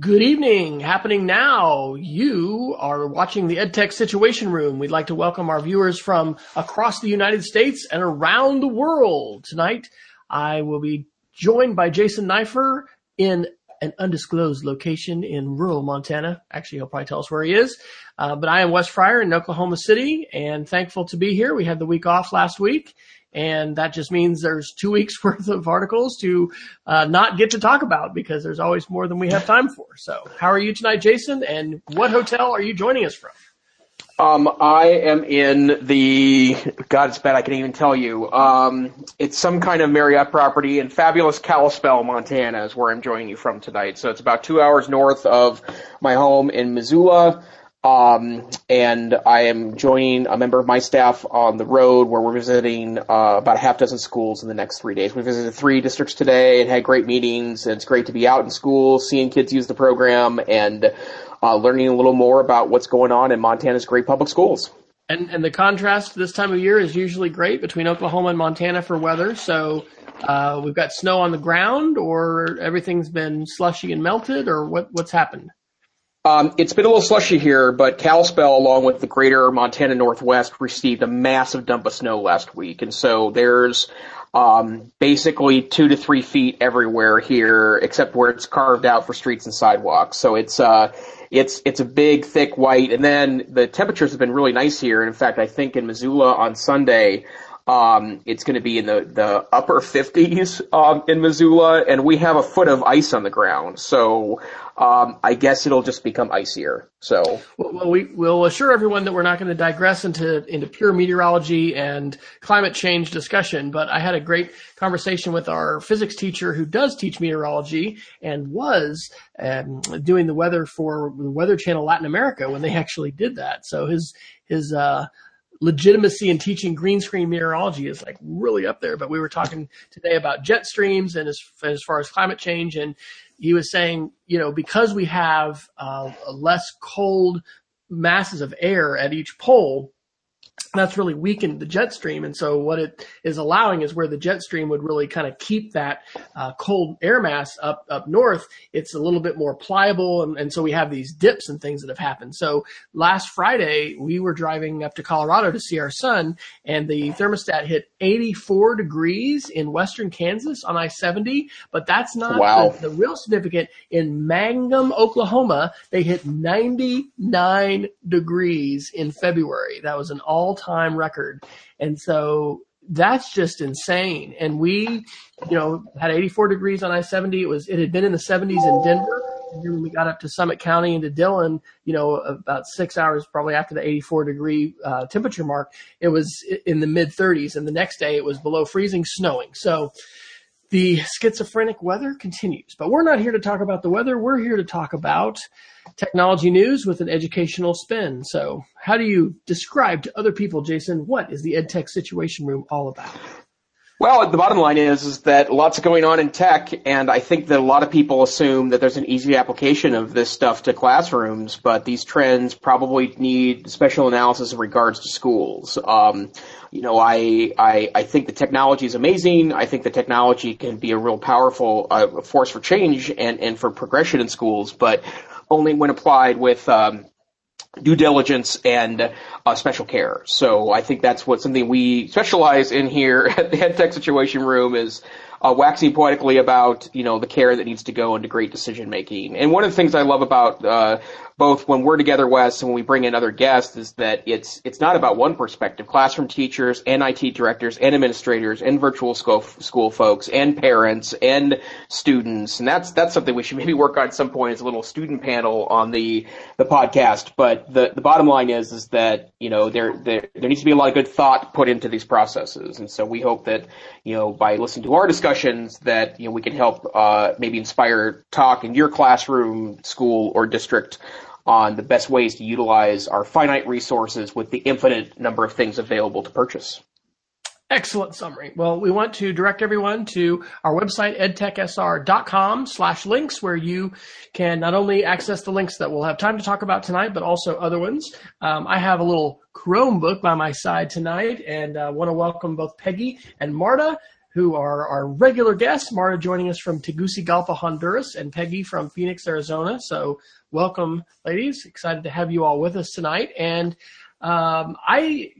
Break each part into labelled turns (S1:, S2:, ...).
S1: Good evening. Happening now. You are watching the EdTech Situation Room. We'd like to welcome our viewers from across the United States and around the world. Tonight, I will be joined by Jason Neiffer in an undisclosed location in rural Montana. Actually, he'll probably tell us where he is. Uh, but I am Wes Fryer in Oklahoma City and thankful to be here. We had the week off last week and that just means there's two weeks worth of articles to uh, not get to talk about because there's always more than we have time for. So, how are you tonight, Jason? And what hotel are you joining us from?
S2: Um, I am in the God, it's bad. I can't even tell you. Um, it's some kind of Marriott property in fabulous Kalispell, Montana, is where I'm joining you from tonight. So it's about two hours north of my home in Missoula. Um, and I am joining a member of my staff on the road where we're visiting uh, about a half dozen schools in the next three days. We visited three districts today and had great meetings. And it's great to be out in school, seeing kids use the program, and uh, learning a little more about what's going on in Montana's great public schools.
S1: And and the contrast this time of year is usually great between Oklahoma and Montana for weather. So uh, we've got snow on the ground, or everything's been slushy and melted, or what what's happened?
S2: Um, it's been a little slushy here, but Kalispell, along with the greater Montana Northwest, received a massive dump of snow last week. And so there's um, basically two to three feet everywhere here, except where it's carved out for streets and sidewalks. So it's uh, it's it's a big, thick white. And then the temperatures have been really nice here. And in fact, I think in Missoula on Sunday, um, it's going to be in the, the upper 50s um, in Missoula, and we have a foot of ice on the ground. So um, I guess it'll just become icier. So
S1: well, we will assure everyone that we're not going to digress into into pure meteorology and climate change discussion. But I had a great conversation with our physics teacher who does teach meteorology and was um, doing the weather for the Weather Channel Latin America when they actually did that. So his his uh, legitimacy in teaching green screen meteorology is like really up there. But we were talking today about jet streams and as, as far as climate change. And he was saying, you know, because we have uh, less cold masses of air at each pole, that's really weakened the jet stream. And so what it is allowing is where the jet stream would really kind of keep that uh, cold air mass up up north. It's a little bit more pliable, and, and so we have these dips and things that have happened. So last Friday we were driving up to Colorado to see our son, and the thermostat hit 84 degrees in western Kansas on I-70. But that's not
S2: wow.
S1: the, the real significant. In Mangum, Oklahoma, they hit 99 degrees in February. That was an all time record. And so that's just insane. And we, you know, had 84 degrees on I-70. It was, it had been in the 70s in Denver. And then when we got up to Summit County into Dillon, you know, about six hours probably after the 84 degree uh, temperature mark, it was in the mid 30s. And the next day it was below freezing, snowing. So the schizophrenic weather continues. But we're not here to talk about the weather. We're here to talk about technology news with an educational spin. So, how do you describe to other people, Jason, what is the EdTech Situation Room all about?
S2: Well, the bottom line is, is that lots going on in tech, and I think that a lot of people assume that there's an easy application of this stuff to classrooms, but these trends probably need special analysis in regards to schools. Um, you know, I, I, I think the technology is amazing. I think the technology can be a real powerful uh, force for change and, and for progression in schools, but only when applied with um, due diligence and uh, special care. So I think that's what something we specialize in here at the EdTech Situation Room is uh, waxing poetically about you know the care that needs to go into great decision making. And one of the things I love about uh, both when we're together, Wes, and when we bring in other guests, is that it's it's not about one perspective. Classroom teachers and IT directors and administrators and virtual school school folks and parents and students, and that's that's something we should maybe work on at some point as a little student panel on the the podcast. But the the bottom line is is that you know there there there needs to be a lot of good thought put into these processes, and so we hope that you know by listening to our discussions that you know we can help uh, maybe inspire talk in your classroom, school, or district on the best ways to utilize our finite resources with the infinite number of things available to purchase.
S1: Excellent summary. Well, we want to direct everyone to our website, edtechsr.com slash links, where you can not only access the links that we'll have time to talk about tonight, but also other ones. Um, I have a little Chromebook by my side tonight and uh, want to welcome both Peggy and Marta who are our regular guests. Marta joining us from Tegucigalpa, Honduras, and Peggy from Phoenix, Arizona. So welcome, ladies. Excited to have you all with us tonight. And um, I,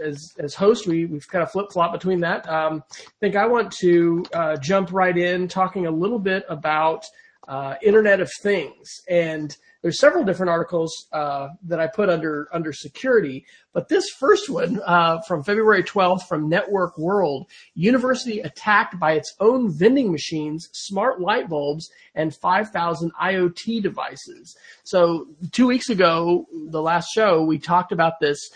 S1: as as host, we we've kind of flip flop between that. Um, I think I want to uh, jump right in, talking a little bit about uh, Internet of Things and there's several different articles uh, that I put under under security, but this first one uh, from February 12th from Network World: University attacked by its own vending machines, smart light bulbs, and 5,000 IoT devices. So two weeks ago, the last show, we talked about this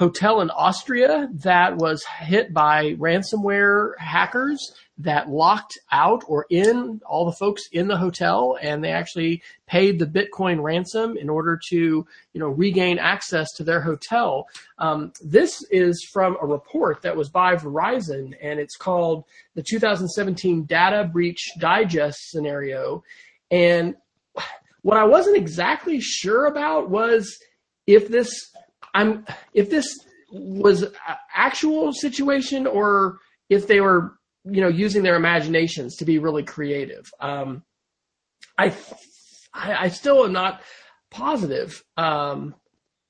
S1: hotel in Austria that was hit by ransomware hackers that locked out or in all the folks in the hotel and they actually paid the Bitcoin ransom in order to, you know, regain access to their hotel. Um, this is from a report that was by Verizon and it's called the 2017 Data Breach Digest Scenario. And what I wasn't exactly sure about was if this, I'm, if this was actual situation or if they were you know, using their imaginations to be really creative. Um, I, I, I still am not positive, um,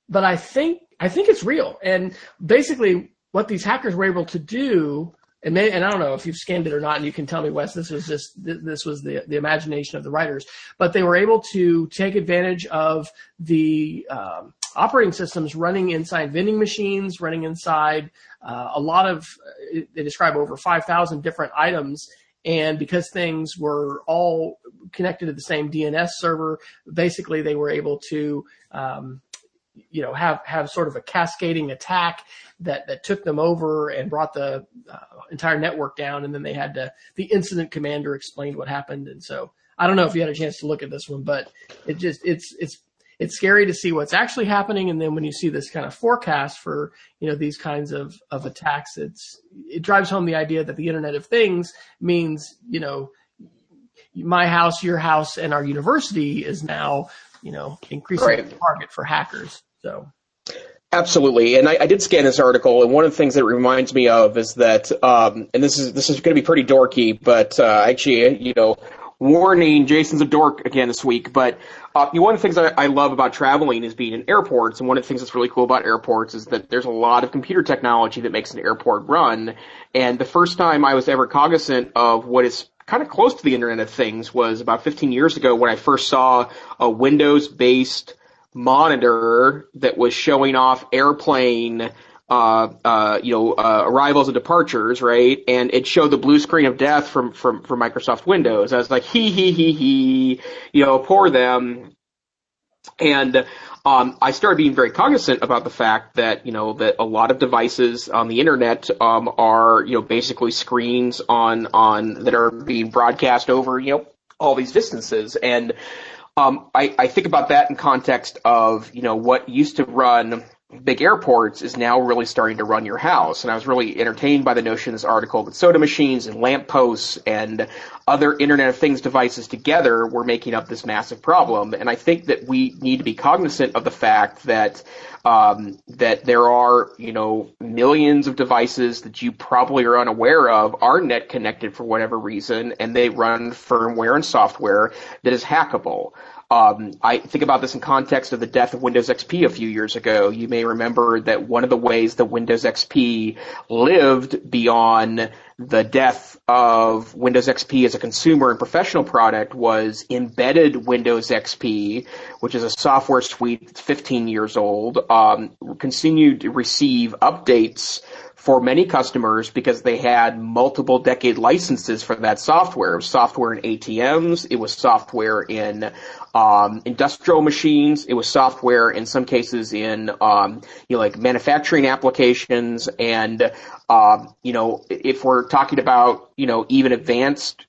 S1: but I think I think it's real. And basically, what these hackers were able to do, and may, and I don't know if you've scanned it or not, and you can tell me, Wes, this was just this was the the imagination of the writers, but they were able to take advantage of the um, operating systems running inside vending machines, running inside uh, a lot of, they describe over 5,000 different items. And because things were all connected to the same DNS server, basically they were able to, um, you know, have, have sort of a cascading attack that, that took them over and brought the uh, entire network down. And then they had to, the incident commander explained what happened. And so I don't know if you had a chance to look at this one, but it just, it's, it's it's scary to see what's actually happening. And then when you see this kind of forecast for, you know, these kinds of, of attacks, it's, it drives home the idea that the Internet of Things means, you know, my house, your house, and our university is now, you know, increasingly right. target for hackers. So.
S2: Absolutely, and I, I, did scan this article, and one of the things that it reminds me of is that, um, and this is this is going to be pretty dorky, but uh, actually, you know, warning, Jason's a dork again this week, but uh, one of the things I, I, love about traveling is being in airports, and one of the things that's really cool about airports is that there's a lot of computer technology that makes an airport run. And the first time I was ever cognizant of what is kind of close to the Internet of Things was about 15 years ago when I first saw a Windows-based monitor that was showing off airplane uh, uh, you know, uh, arrivals and departures, right? And it showed the blue screen of death from, from, from Microsoft Windows. I was like, hee hee hee hee, you know, poor them. And, um, I started being very cognizant about the fact that, you know, that a lot of devices on the internet, um, are, you know, basically screens on, on, that are being broadcast over, you know, all these distances. And, um, I, I think about that in context of, you know, what used to run big airports is now really starting to run your house. And I was really entertained by the notion in this article that soda machines and lampposts and other Internet of Things devices together were making up this massive problem. And I think that we need to be cognizant of the fact that um, that there are, you know, millions of devices that you probably are unaware of are net connected for whatever reason, and they run firmware and software that is hackable. Um, I think about this in context of the death of Windows XP a few years ago. You may remember that one of the ways that Windows XP lived beyond the death of Windows XP as a consumer and professional product was embedded Windows XP, which is a software suite that's 15 years old, um, continued to receive updates for many customers because they had multiple decade licenses for that software. It was software in ATMs. It was software in um, industrial machines. It was software in some cases in um, you know like manufacturing applications. And um, you know if we're talking about you know even advanced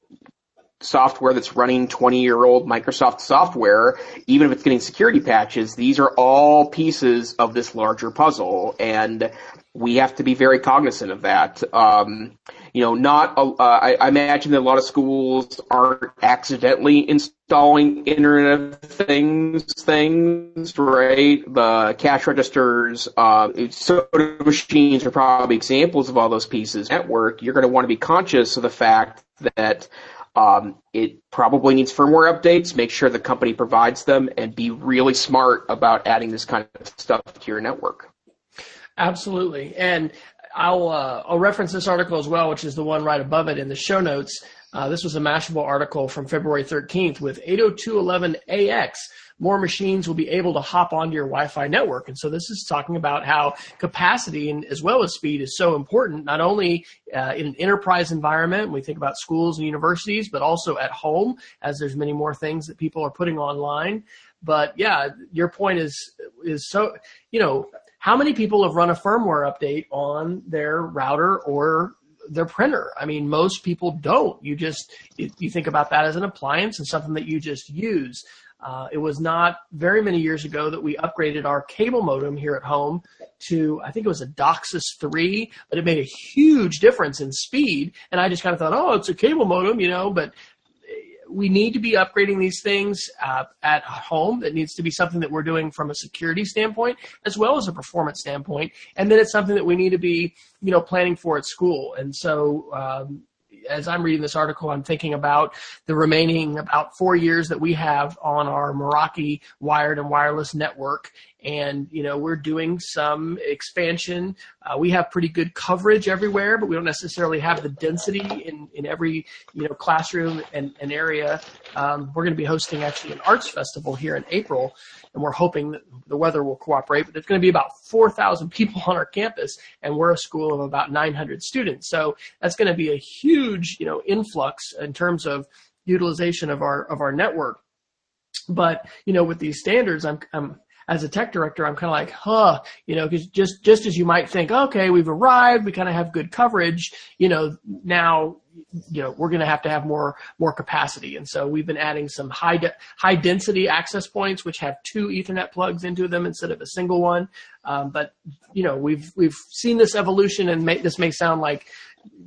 S2: software that's running 20 year old Microsoft software, even if it's getting security patches, these are all pieces of this larger puzzle. And we have to be very cognizant of that. Um, you know, not, uh, I, I, imagine that a lot of schools aren't accidentally installing Internet of Things things, right? The cash registers, uh, soda machines are probably examples of all those pieces. Network, you're going to want to be conscious of the fact that um, it probably needs firmware updates. Make sure the company provides them, and be really smart about adding this kind of stuff to your network.
S1: Absolutely, and I'll uh, I'll reference this article as well, which is the one right above it in the show notes. Uh, this was a Mashable article from February 13th with 802.11ax. More machines will be able to hop onto your Wi-Fi network, and so this is talking about how capacity and as well as speed is so important, not only uh, in an enterprise environment. We think about schools and universities, but also at home, as there's many more things that people are putting online. But yeah, your point is is so you know how many people have run a firmware update on their router or their printer? I mean, most people don't. You just you think about that as an appliance and something that you just use. Uh, it was not very many years ago that we upgraded our cable modem here at home to, I think it was a DOCSIS 3, but it made a huge difference in speed. And I just kind of thought, oh, it's a cable modem, you know, but we need to be upgrading these things uh, at home. It needs to be something that we're doing from a security standpoint as well as a performance standpoint, and then it's something that we need to be, you know, planning for at school. And so, um, as I'm reading this article, I'm thinking about the remaining about four years that we have on our Meraki wired and wireless network. And, you know, we're doing some expansion. Uh, we have pretty good coverage everywhere, but we don't necessarily have the density in, in every, you know, classroom and, and area. Um, we're going to be hosting actually an arts festival here in April and we're hoping that the weather will cooperate. But it's going to be about 4,000 people on our campus, and we're a school of about 900 students. So that's going to be a huge, you know, influx in terms of utilization of our of our network. But you know, with these standards, I'm I'm as a tech director, I'm kind of like, huh, you know, because just just as you might think, okay, we've arrived, we kind of have good coverage, you know, now, you know, we're going to have to have more more capacity, and so we've been adding some high de- high density access points, which have two Ethernet plugs into them instead of a single one. Um, but you know, we've we've seen this evolution, and may, this may sound like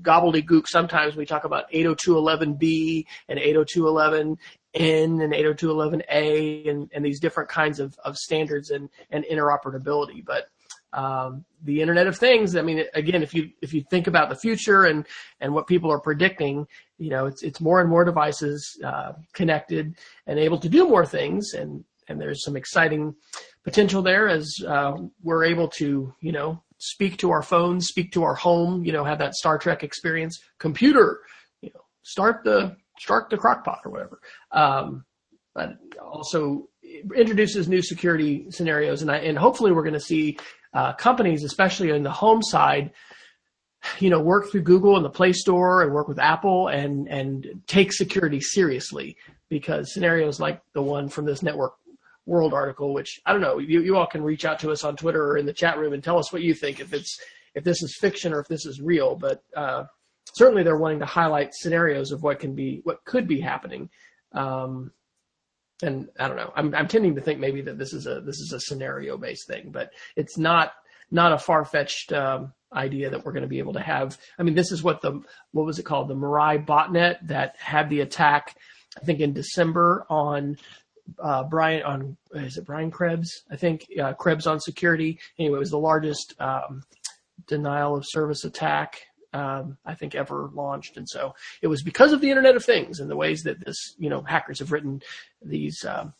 S1: gobbledygook. Sometimes we talk about 802.11b and 802.11 N and 802.11a and, and these different kinds of, of standards and, and interoperability. But um, the Internet of Things, I mean, again, if you if you think about the future and and what people are predicting, you know, it's it's more and more devices uh, connected and able to do more things, and and there's some exciting potential there as uh, we're able to, you know, speak to our phones, speak to our home, you know, have that Star Trek experience. Computer, you know, start the start the crock pot or whatever. Um, but also introduces new security scenarios, and I, and hopefully we're going to see uh, companies, especially in the home side, you know, work through Google and the Play Store and work with Apple and and take security seriously because scenarios like the one from this network world article, which I don't know, you, you all can reach out to us on Twitter or in the chat room and tell us what you think if it's if this is fiction or if this is real. But uh, certainly they're wanting to highlight scenarios of what can be what could be happening. Um, and I don't know. I'm, I'm tending to think maybe that this is a this is a scenario based thing, but it's not not a far fetched um, idea that we're going to be able to have. I mean, this is what the what was it called the Mirai botnet that had the attack. I think in December on uh, Brian on is it Brian Krebs? I think uh, Krebs on security. Anyway, it was the largest um, denial of service attack um, I think ever launched. And so it was because of the Internet of Things and the ways that this, you know, hackers have written these um,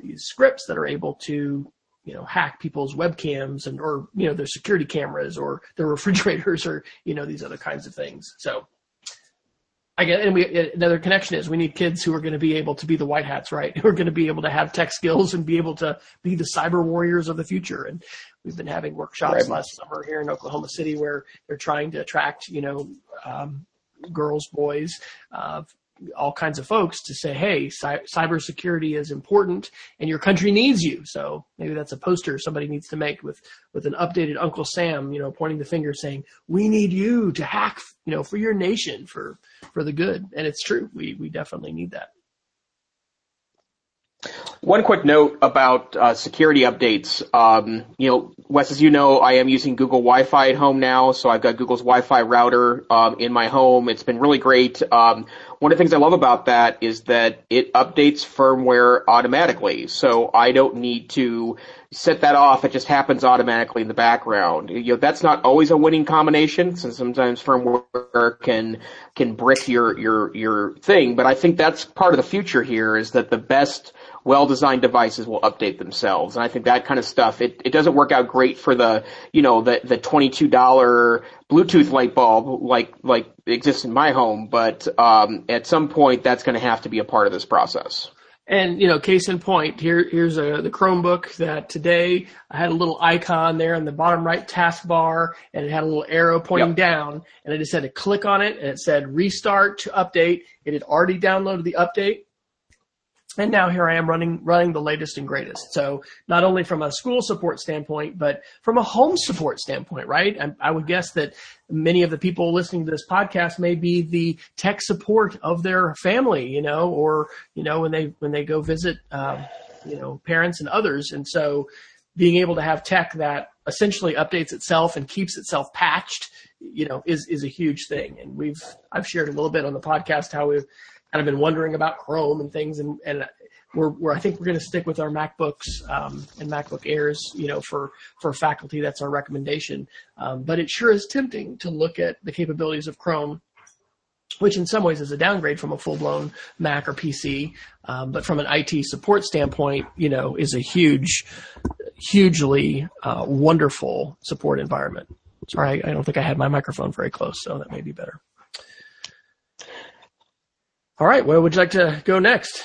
S1: these scripts that are able to, you know, hack people's webcams and or you know their security cameras or their refrigerators or you know these other kinds of things. So I get, and we another connection is we need kids who are going to be able to be the white hats, right? Who are going to be able to have tech skills and be able to be the cyber warriors of the future. And we've been having workshops right. last summer here in Oklahoma City where they're trying to attract, you know, um, girls, boys, uh, all kinds of folks to say, hey, cy- cybersecurity is important and your country needs you. So maybe that's a poster somebody needs to make with, with an updated Uncle Sam, you know, pointing the finger saying, we need you to hack, you know, for your nation, for, for the good. And it's true. We, we definitely need that.
S2: One quick note about uh, security updates. Um, you know, Wes, as you know, I am using Google Wi-Fi at home now, so I've got Google's Wi-Fi router um, in my home. It's been really great. Um, one of the things I love about that is that it updates firmware automatically, so I don't need to set that off. It just happens automatically in the background. You know, that's not always a winning combination, since sometimes firmware can can brick your your your thing. But I think that's part of the future here is that the best well-designed devices will update themselves. And I think that kind of stuff, it, it doesn't work out great for the, you know, the, the $22 Bluetooth light bulb like, like exists in my home, but, um, at some point that's going to have to be a part of this process.
S1: And you know, case in point, here here's a the Chromebook that today I had a little icon there in the bottom right taskbar, and it had a little arrow pointing yep. down, and I just had to click on it, and it said restart to update. It had already downloaded the update, and now here I am running running the latest and greatest. So not only from a school support standpoint, but from a home support standpoint, right? I, I, would guess that many of the people listening to this podcast may be the tech support of their family, you know, or you know when they when they go visit, um, you know, parents and others. And so being able to have tech that essentially updates itself and keeps itself patched, you know, is is a huge thing. And we've I've shared a little bit on the podcast how we've kind of been wondering about Chrome and things, and, and we're, we're I think we're going to stick with our MacBooks um, and MacBook Airs, you know, for for faculty. That's our recommendation. Um, but it sure is tempting to look at the capabilities of Chrome which in some ways is a downgrade from a full-blown Mac or PC, um, but from an IT support standpoint, you know, is a huge, hugely uh, wonderful support environment. Sorry, I don't think I had my microphone very close, so that may be better. All right, where would you like to go next?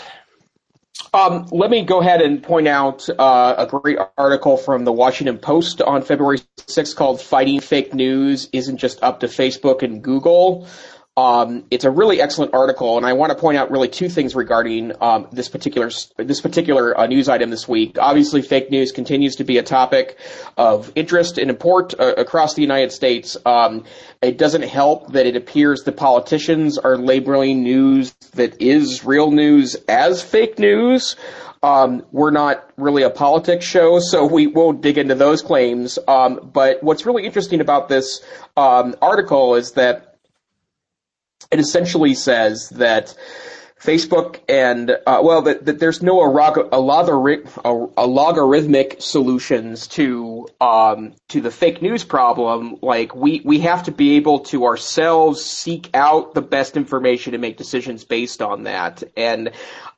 S2: Um, let me go ahead and point out uh, a great article from the Washington Post on February 6th called Fighting Fake News Isn't Just Up to Facebook and Google. Um, it's a really excellent article, and I want to point out really two things regarding um, this particular this particular uh, news item this week. Obviously, fake news continues to be a topic of interest and import uh, across the United States. Um, it doesn't help that it appears the politicians are labeling news that is real news as fake news. Um, we're not really a politics show, so we won't dig into those claims. Um, but what's really interesting about this um, article is that it essentially says that Facebook and uh, well, that, that, there's no a, a, logarithmic solutions to um, to the fake news problem. Like we we have to be able to ourselves seek out the best information and make decisions based on that. And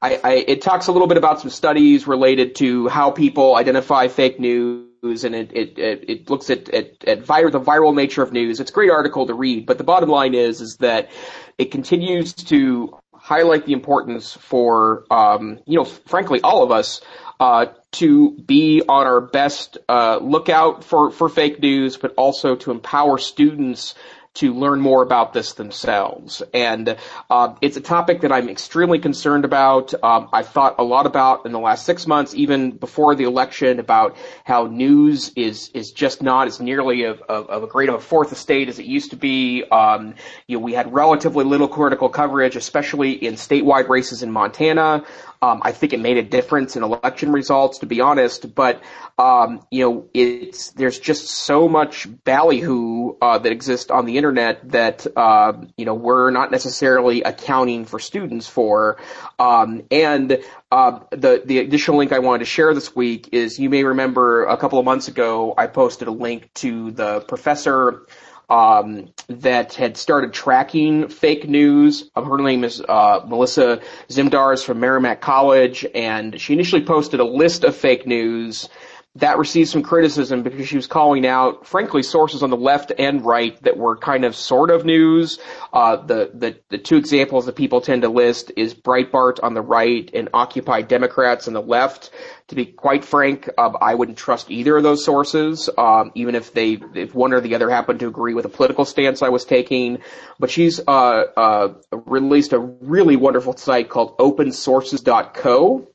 S2: I, I it talks a little bit about some studies related to how people identify fake news and it it, it, it looks at at, at vir- the viral nature of news. It's a great article to read, but the bottom line is is that it continues to highlight the importance for um, you know frankly all of us uh, to be on our best uh, lookout for for fake news, but also to empower students to learn more about this themselves. And uh, it's a topic that I'm extremely concerned about. Um, I've thought a lot about in the last six months, even before the election, about how news is is just not as nearly of, of, of a great of a fourth estate as it used to be. Um, you know, we had relatively little critical coverage, especially in statewide races in Montana. Um, I think it made a difference in election results, to be honest. But um, you know, it's there's just so much ballyhoo uh, that exists on the internet that uh, you know we're not necessarily accounting for students for. Um, and uh, the the additional link I wanted to share this week is you may remember a couple of months ago I posted a link to the professor um, that had started tracking fake news. Um, her name is uh, Melissa Zimdars from Merrimack College, and she initially posted a list of fake news that received some criticism because she was calling out, frankly, sources on the left and right that were kind of sort of news. Uh, the, the, the two examples that people tend to list is Breitbart on the right and Occupy Democrats on the left. To be quite frank, um, I wouldn't trust either of those sources, um, even if they, if one or the other happened to agree with a political stance I was taking. But she's uh, uh, released a really wonderful site called OpenSources.co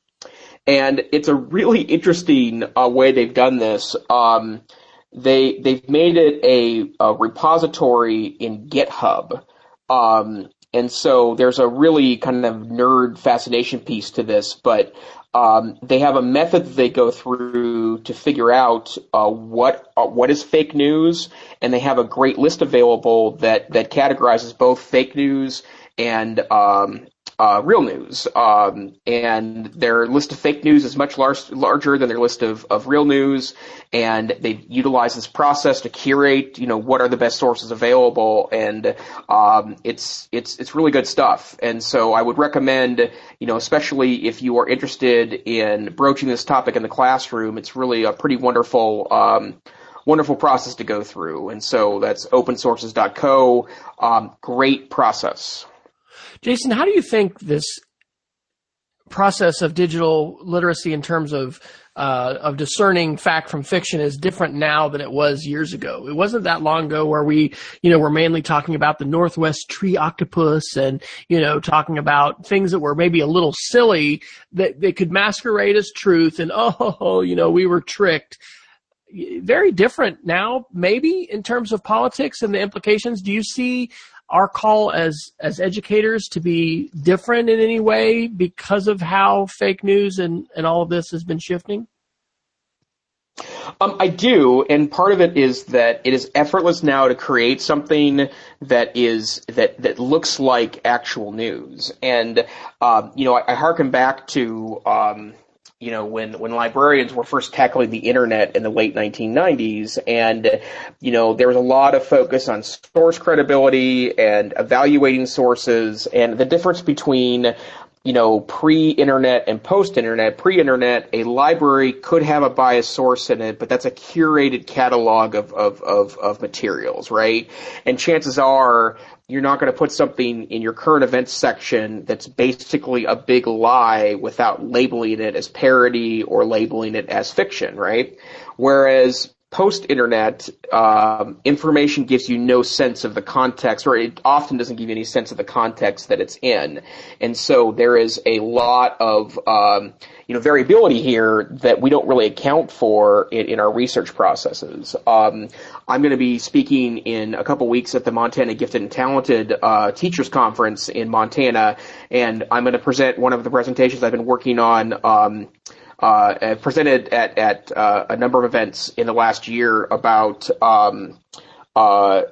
S2: and it's a really interesting uh, way they've done this. Um, they they've made it a, a repository in GitHub. Um, and so there's a really kind of nerd fascination piece to this, but um, they have a method that they go through to figure out uh, what uh, what is fake news, and they have a great list available that that categorizes both fake news and um, uh, real news. Um, and their list of fake news is much larger than their list of, of real news. And they utilize this process to curate, you know, what are the best sources available. And, um, it's, it's, it's really good stuff. And so I would recommend, you know, especially if you are interested in broaching this topic in the classroom, it's really a pretty wonderful, um, wonderful process to go through. And so that's opensources.co. Um, great process.
S1: Jason, how do you think this process of digital literacy in terms of uh, of discerning fact from fiction is different now than it was years ago. It wasn't that long ago where we, you know, were mainly talking about the Northwest tree octopus and, you know, talking about things that were maybe a little silly that they could masquerade as truth and, oh, you know, we were tricked. Very different now, maybe in terms of politics and the implications. Do you see our call as as educators to be different in any way because of how fake news and and all of this has been shifting?
S2: Um, I do, and part of it is that it is effortless now to create something that is that that looks like actual news. And um, you know, I, I harken back to um, you know, when, when librarians were first tackling the internet in the late 1990s. And, you know, there was a lot of focus on source credibility and evaluating sources and the difference between, you know, pre-internet and post-internet. Pre-internet, a library could have a biased source in it, but that's a curated catalog of, of, of, of materials, right? And chances are you're not going to put something in your current events section that's basically a big lie without labeling it as parody or labeling it as fiction, right? Whereas post internet, um, information gives you no sense of the context, or it often doesn't give you any sense of the context that it's in. And so there is a lot of, um, you know, variability here that we don't really account for in, in our research processes. Um, I'm going to be speaking in a couple weeks at the Montana Gifted and Talented uh, Teachers Conference in Montana, and I'm going to present one of the presentations I've been working on um, uh, presented at at uh, a number of events in the last year about um, uh,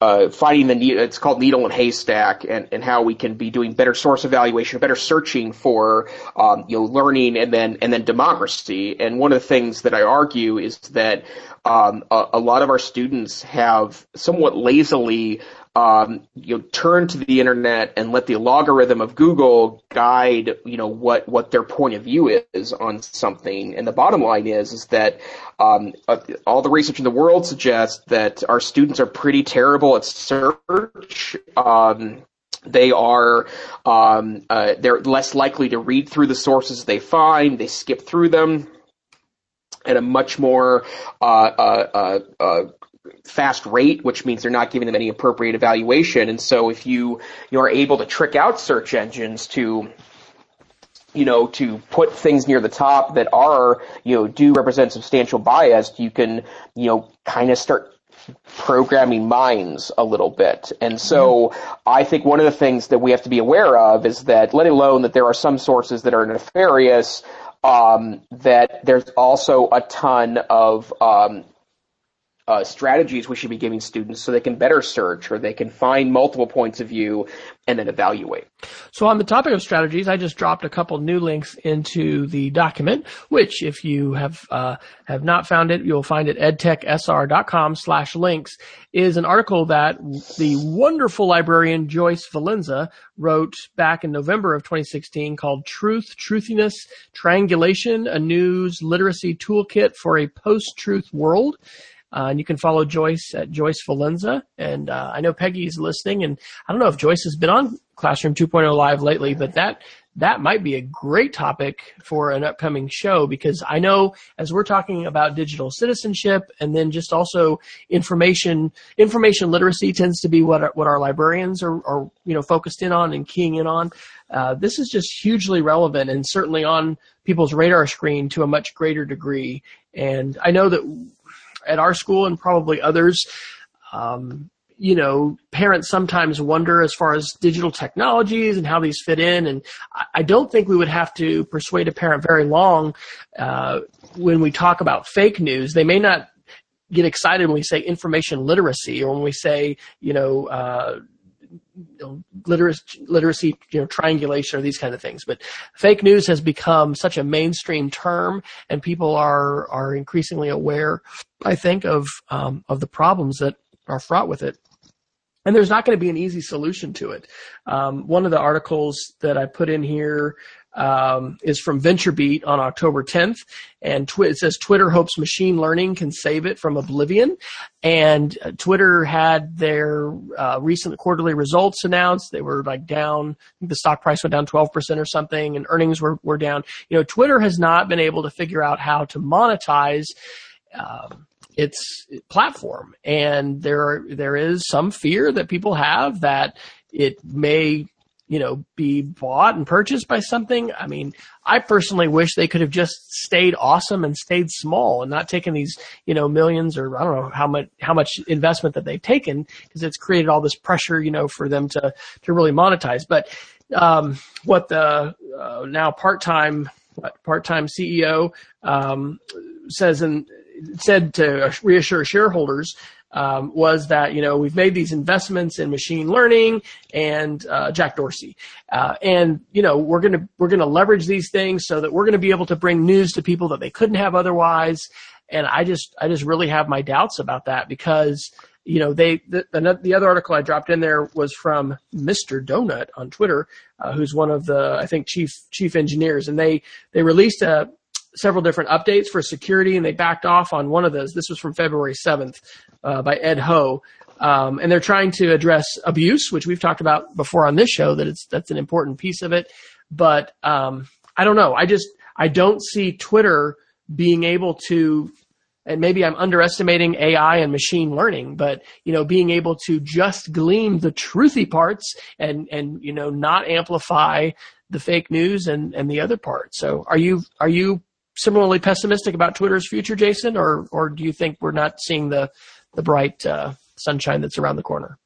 S2: uh, finding the needle. It's called needle and haystack, and, and how we can be doing better source evaluation, better searching for um, you know learning, and then and then democracy. And one of the things that I argue is that um, a, a, lot of our students have somewhat lazily um, you know, turn to the internet and let the logarithm of Google guide, you know, what, what their point of view is on something. And the bottom line is, is that, um, uh, all the research in the world suggests that our students are pretty terrible at search. Um, they are um, uh, they're less likely to read through the sources they find. They skip through them at a much more uh, uh, uh, uh fast rate, which means they're not giving them any appropriate evaluation. And so if you you're able to trick out search engines to you know, to put things near the top that are, you know, do represent substantial bias, you can, you know, kind of start programming minds a little bit. And so mm-hmm. I think one of the things that we have to be aware of is that, let alone that there are some sources that are nefarious, um, that there's also a ton of um, uh, strategies we should be giving students so they can better search or they can find multiple points of view and then evaluate.
S1: So on the topic of strategies, I just dropped a couple new links into the document, which if you have uh, have not found it, you'll find it edtechsr.com slash links is an article that the wonderful librarian Joyce Valenza wrote back in November of 2016 called Truth, Truthiness, Triangulation, a News Literacy Toolkit for a Post-Truth World. Uh, and you can follow Joyce at Joyce Valenza. And uh, I know Peggy's listening, and I don't know if Joyce has been on Classroom 2.0 Live lately, but that that might be a great topic for an upcoming show because I know as we're talking about digital citizenship and then just also information information literacy tends to be what our, what our librarians are, are you know focused in on and keying in on. Uh, this is just hugely relevant and certainly on people's radar screen to a much greater degree. And I know that at our school and probably others, um, you know, parents sometimes wonder as far as digital technologies and how these fit in. And I don't think we would have to persuade a parent very long uh, when we talk about fake news. They may not get excited when we say information literacy or when we say, you know, uh, literacy, literacy, you know, triangulation or these kind of things. But fake news has become such a mainstream term, and people are are increasingly aware, I think, of um, of the problems that are fraught with it. And there's not going to be an easy solution to it. Um, one of the articles that I put in here um, is from VentureBeat on October 10th, and tw- it says Twitter hopes machine learning can save it from oblivion. And uh, Twitter had their uh, recent quarterly results announced. They were like down. The stock price went down 12% or something, and earnings were were down. You know, Twitter has not been able to figure out how to monetize. Um, its platform. And there, there is some fear that people have that it may, you know, be bought and purchased by something. I mean, I personally wish they could have just stayed awesome and stayed small and not taken these, you know, millions or I don't know how much, how much investment that they've taken because it's created all this pressure, you know, for them to, to really monetize. But, um, what the, uh, now part-time, part-time CEO, um, says in, said to reassure shareholders um, was that you know we've made these investments in machine learning and uh, Jack Dorsey, uh, and you know we're gonna we're gonna leverage these things so that we're gonna be able to bring news to people that they couldn't have otherwise. And I just I just really have my doubts about that because you know they the, the other article I dropped in there was from Mr. Donut on Twitter, uh, who's one of the I think chief chief engineers, and they they released a several different updates for security, and they backed off on one of those. This was from February 7th uh, by Ed Ho. Um, and they're trying to address abuse, which we've talked about before on this show. That it's that's an important piece of it. But um, I don't know. I just I don't see Twitter being able to, and maybe I'm underestimating AI and machine learning, but you know, being able to just glean the truthy parts and and you know not amplify the fake news and and the other part. So are you are you similarly pessimistic about Twitter's future, Jason, or or do you think we're not seeing the the bright uh, sunshine that's around the corner?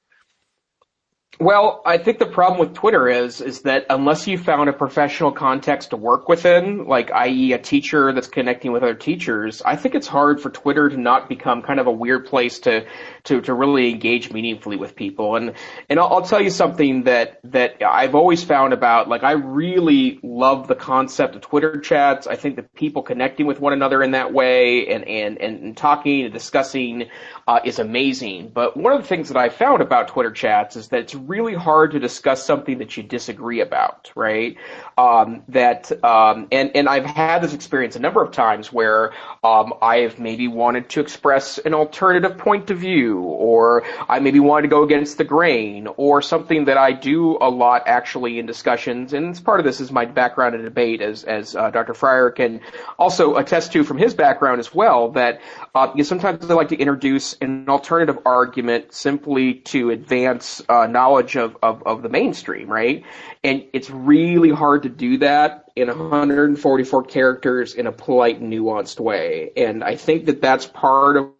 S2: Well, I think the problem with Twitter is is that unless you found a professional context to work within, like i.e. a teacher that's connecting with other teachers, I think it's hard for Twitter to not become kind of a weird place to to to really engage meaningfully with people. And and I'll, I'll tell you something that that I've always found about like I really love the concept of Twitter chats. I think that people connecting with one another in that way and and and, talking and discussing uh, is amazing. But one of the things that I found about Twitter chats is that it's really hard to discuss something that you disagree about, right? Um, that um, and and I've had this experience a number of times where um, I've maybe wanted to express an alternative point of view, or I maybe wanted to go against the grain, or something that I do a lot actually in discussions. And part of this is my background in debate, as as uh, Dr. Fryer can also attest to from his background as well. That uh, you know, sometimes I like to introduce an alternative argument simply to advance uh, knowledge knowledge of, of, of the mainstream, right? And it's really hard to do that in 144 characters in a polite, nuanced way. And I think that that's part of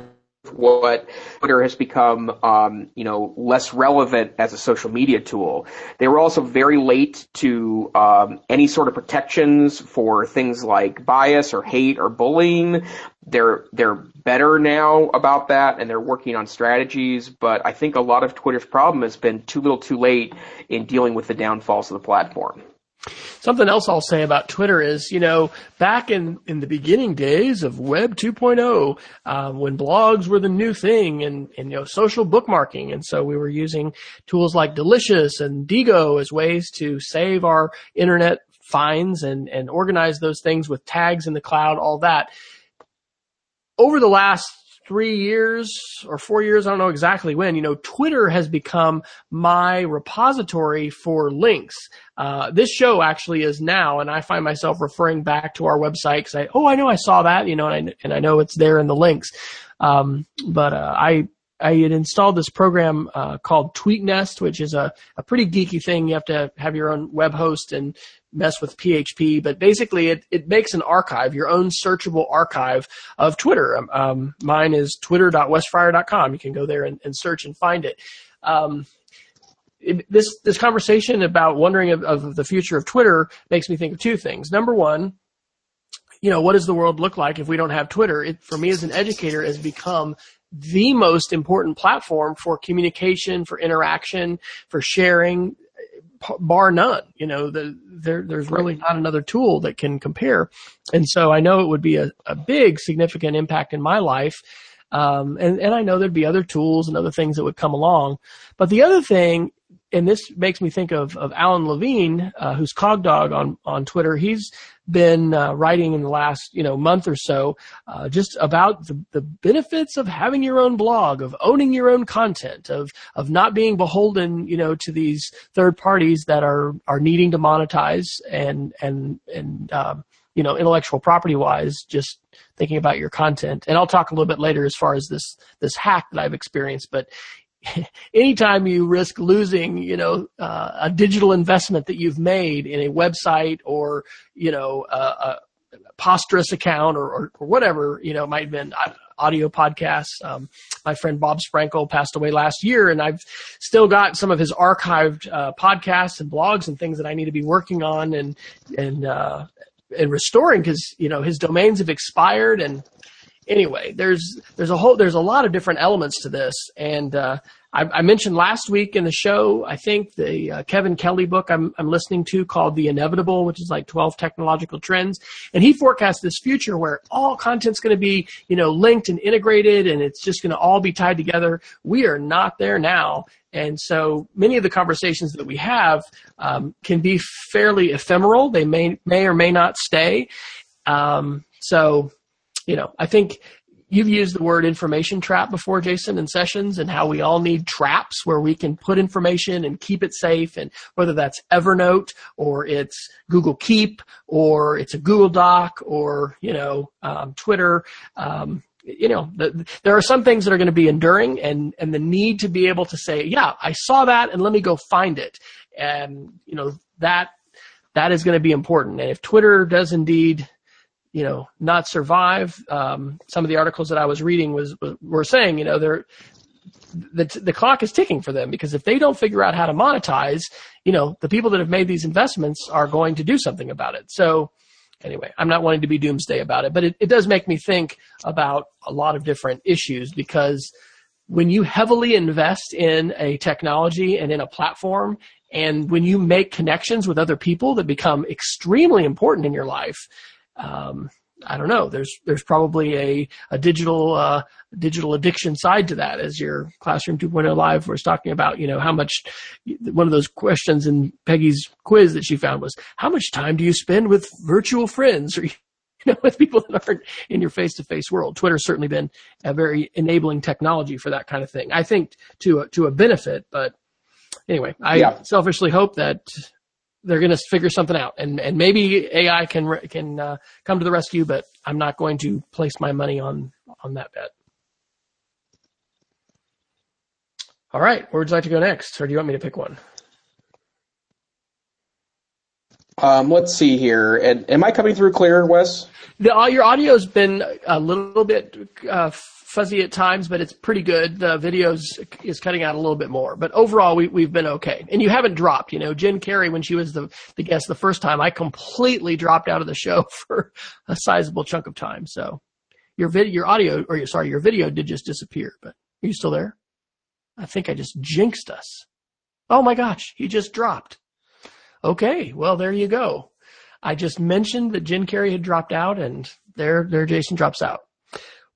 S2: what Twitter has become, um, you know, less relevant as a social media tool. They were also very late to um, any sort of protections for things like bias or hate or bullying. They're they're better now about that, and they're working on strategies. But I think a lot of Twitter's problem has been too little, too late in dealing with the downfalls of the platform.
S1: Something else I'll say about Twitter is, you know, back in, in the beginning days of Web 2.0, um, when blogs were the new thing and, and, you know, social bookmarking. And so we were using tools like Delicious and Diigo as ways to save our internet finds and, and organize those things with tags in the cloud, all that. Over the last three years or four years, I don't know exactly when, you know, Twitter has become my repository for links. Uh, this show actually is now, and I find myself referring back to our website because I, oh, I know I saw that, you know, and I, and I know it's there in the links. Um, but, uh, I, I had installed this program uh, called TweetNest, which is a, a pretty geeky thing. You have to have your own web host and mess with PHP, but basically it, it makes an archive, your own searchable archive of Twitter. Um, um mine is twitter.wesfryer.com. You can go there and, and search and find it. Um, it, this this conversation about wondering of, of, the future of Twitter makes me think of two things. Number one, you know, what does the world look like if we don't have Twitter? It, for me as an educator, has become the most important platform for communication, for interaction, for sharing, bar none. You know, the, there, there's really not another tool that can compare. And so I know it would be a, a big significant impact in my life. Um, and, and I know there'd be other tools and other things that would come along. But the other thing and this makes me think of, of Alan Levine, uh, who's Cogdog on, on Twitter. He's been uh, writing in the last, you know, month or so, uh, just about the, the benefits of having your own blog, of owning your own content, of, of not being beholden, you know, to these third parties that are, are needing to monetize and, and, and, um, you know, intellectual property wise, just thinking about your content. And I'll talk a little bit later as far as this, this hack that I've experienced, but anytime you risk losing, you know, uh, a digital investment that you've made in a website or, you know, a, a Posterous account or, or, or, whatever, you know, it might have been audio podcasts. Um, my friend Bob Sprankle passed away last year, and I've still got some of his archived uh, podcasts and blogs and things that I need to be working on and and uh, and restoring because you know his domains have expired and anyway, there's there's a whole there's a lot of different elements to this, and uh, I, I, mentioned last week in the show. I think the uh, Kevin Kelly book I'm I'm listening to called The Inevitable, which is like 12 technological trends, and he forecasts this future where all content's going to be you know linked and integrated, and it's just going to all be tied together. We are not there now. And so many of the conversations that we have um, can be fairly ephemeral. They may may or may not stay. Um, so you know, I think you've used the word information trap before, Jason, in sessions and how we all need traps where we can put information and keep it safe. And whether that's Evernote or it's Google Keep or it's a Google Doc or, you know, um, Twitter, um, you know, the, there are some things that are going to be enduring and, and the need to be able to say, yeah, I saw that and let me go find it. And, you know, that, that is going to be important. And if Twitter does indeed you know, not survive. Um, some of the articles that I was reading was, were saying, you know, they're, the, the clock is ticking for them because if they don't figure out how to monetize, you know, the people that have made these investments are going to do something about it. So anyway, I'm not wanting to be doomsday about it, but it, it does make me think about a lot of different issues because when you heavily invest in a technology and in a platform and when you make connections with other people that become extremely important in your life, um, I don't know. There's there's probably a a digital uh, digital addiction side to that, as your classroom 2.0 live was talking about. You know how much. One of those questions in Peggy's quiz that she found was how much time do you spend with virtual friends or you know with people that aren't in your face to face world. Twitter's certainly been a very enabling technology for that kind of thing. I think to a, to a benefit, but anyway, I yeah. selfishly hope that they're going to figure something out, and and maybe AI can can uh, come to the rescue. But I'm not going to place my money on on that bet. All right, where would you like to go next, or do you want me to pick one?
S2: Um, let's see here. And am I coming through clear, Wes?
S1: The, your audio's been a little bit uh, fuzzy at times, but it's pretty good. The videos is cutting out a little bit more, but overall we, we've been okay. And you haven't dropped, you know, Jen Carey, when she was the, the guest the first time, I completely dropped out of the show for a sizable chunk of time. So your video, your audio, or your, sorry, your video did just disappear, but are you still there? I think I just jinxed us. Oh my gosh, he just dropped. Okay, well there you go. I just mentioned that Jen Carey had dropped out and there, there Jason drops out.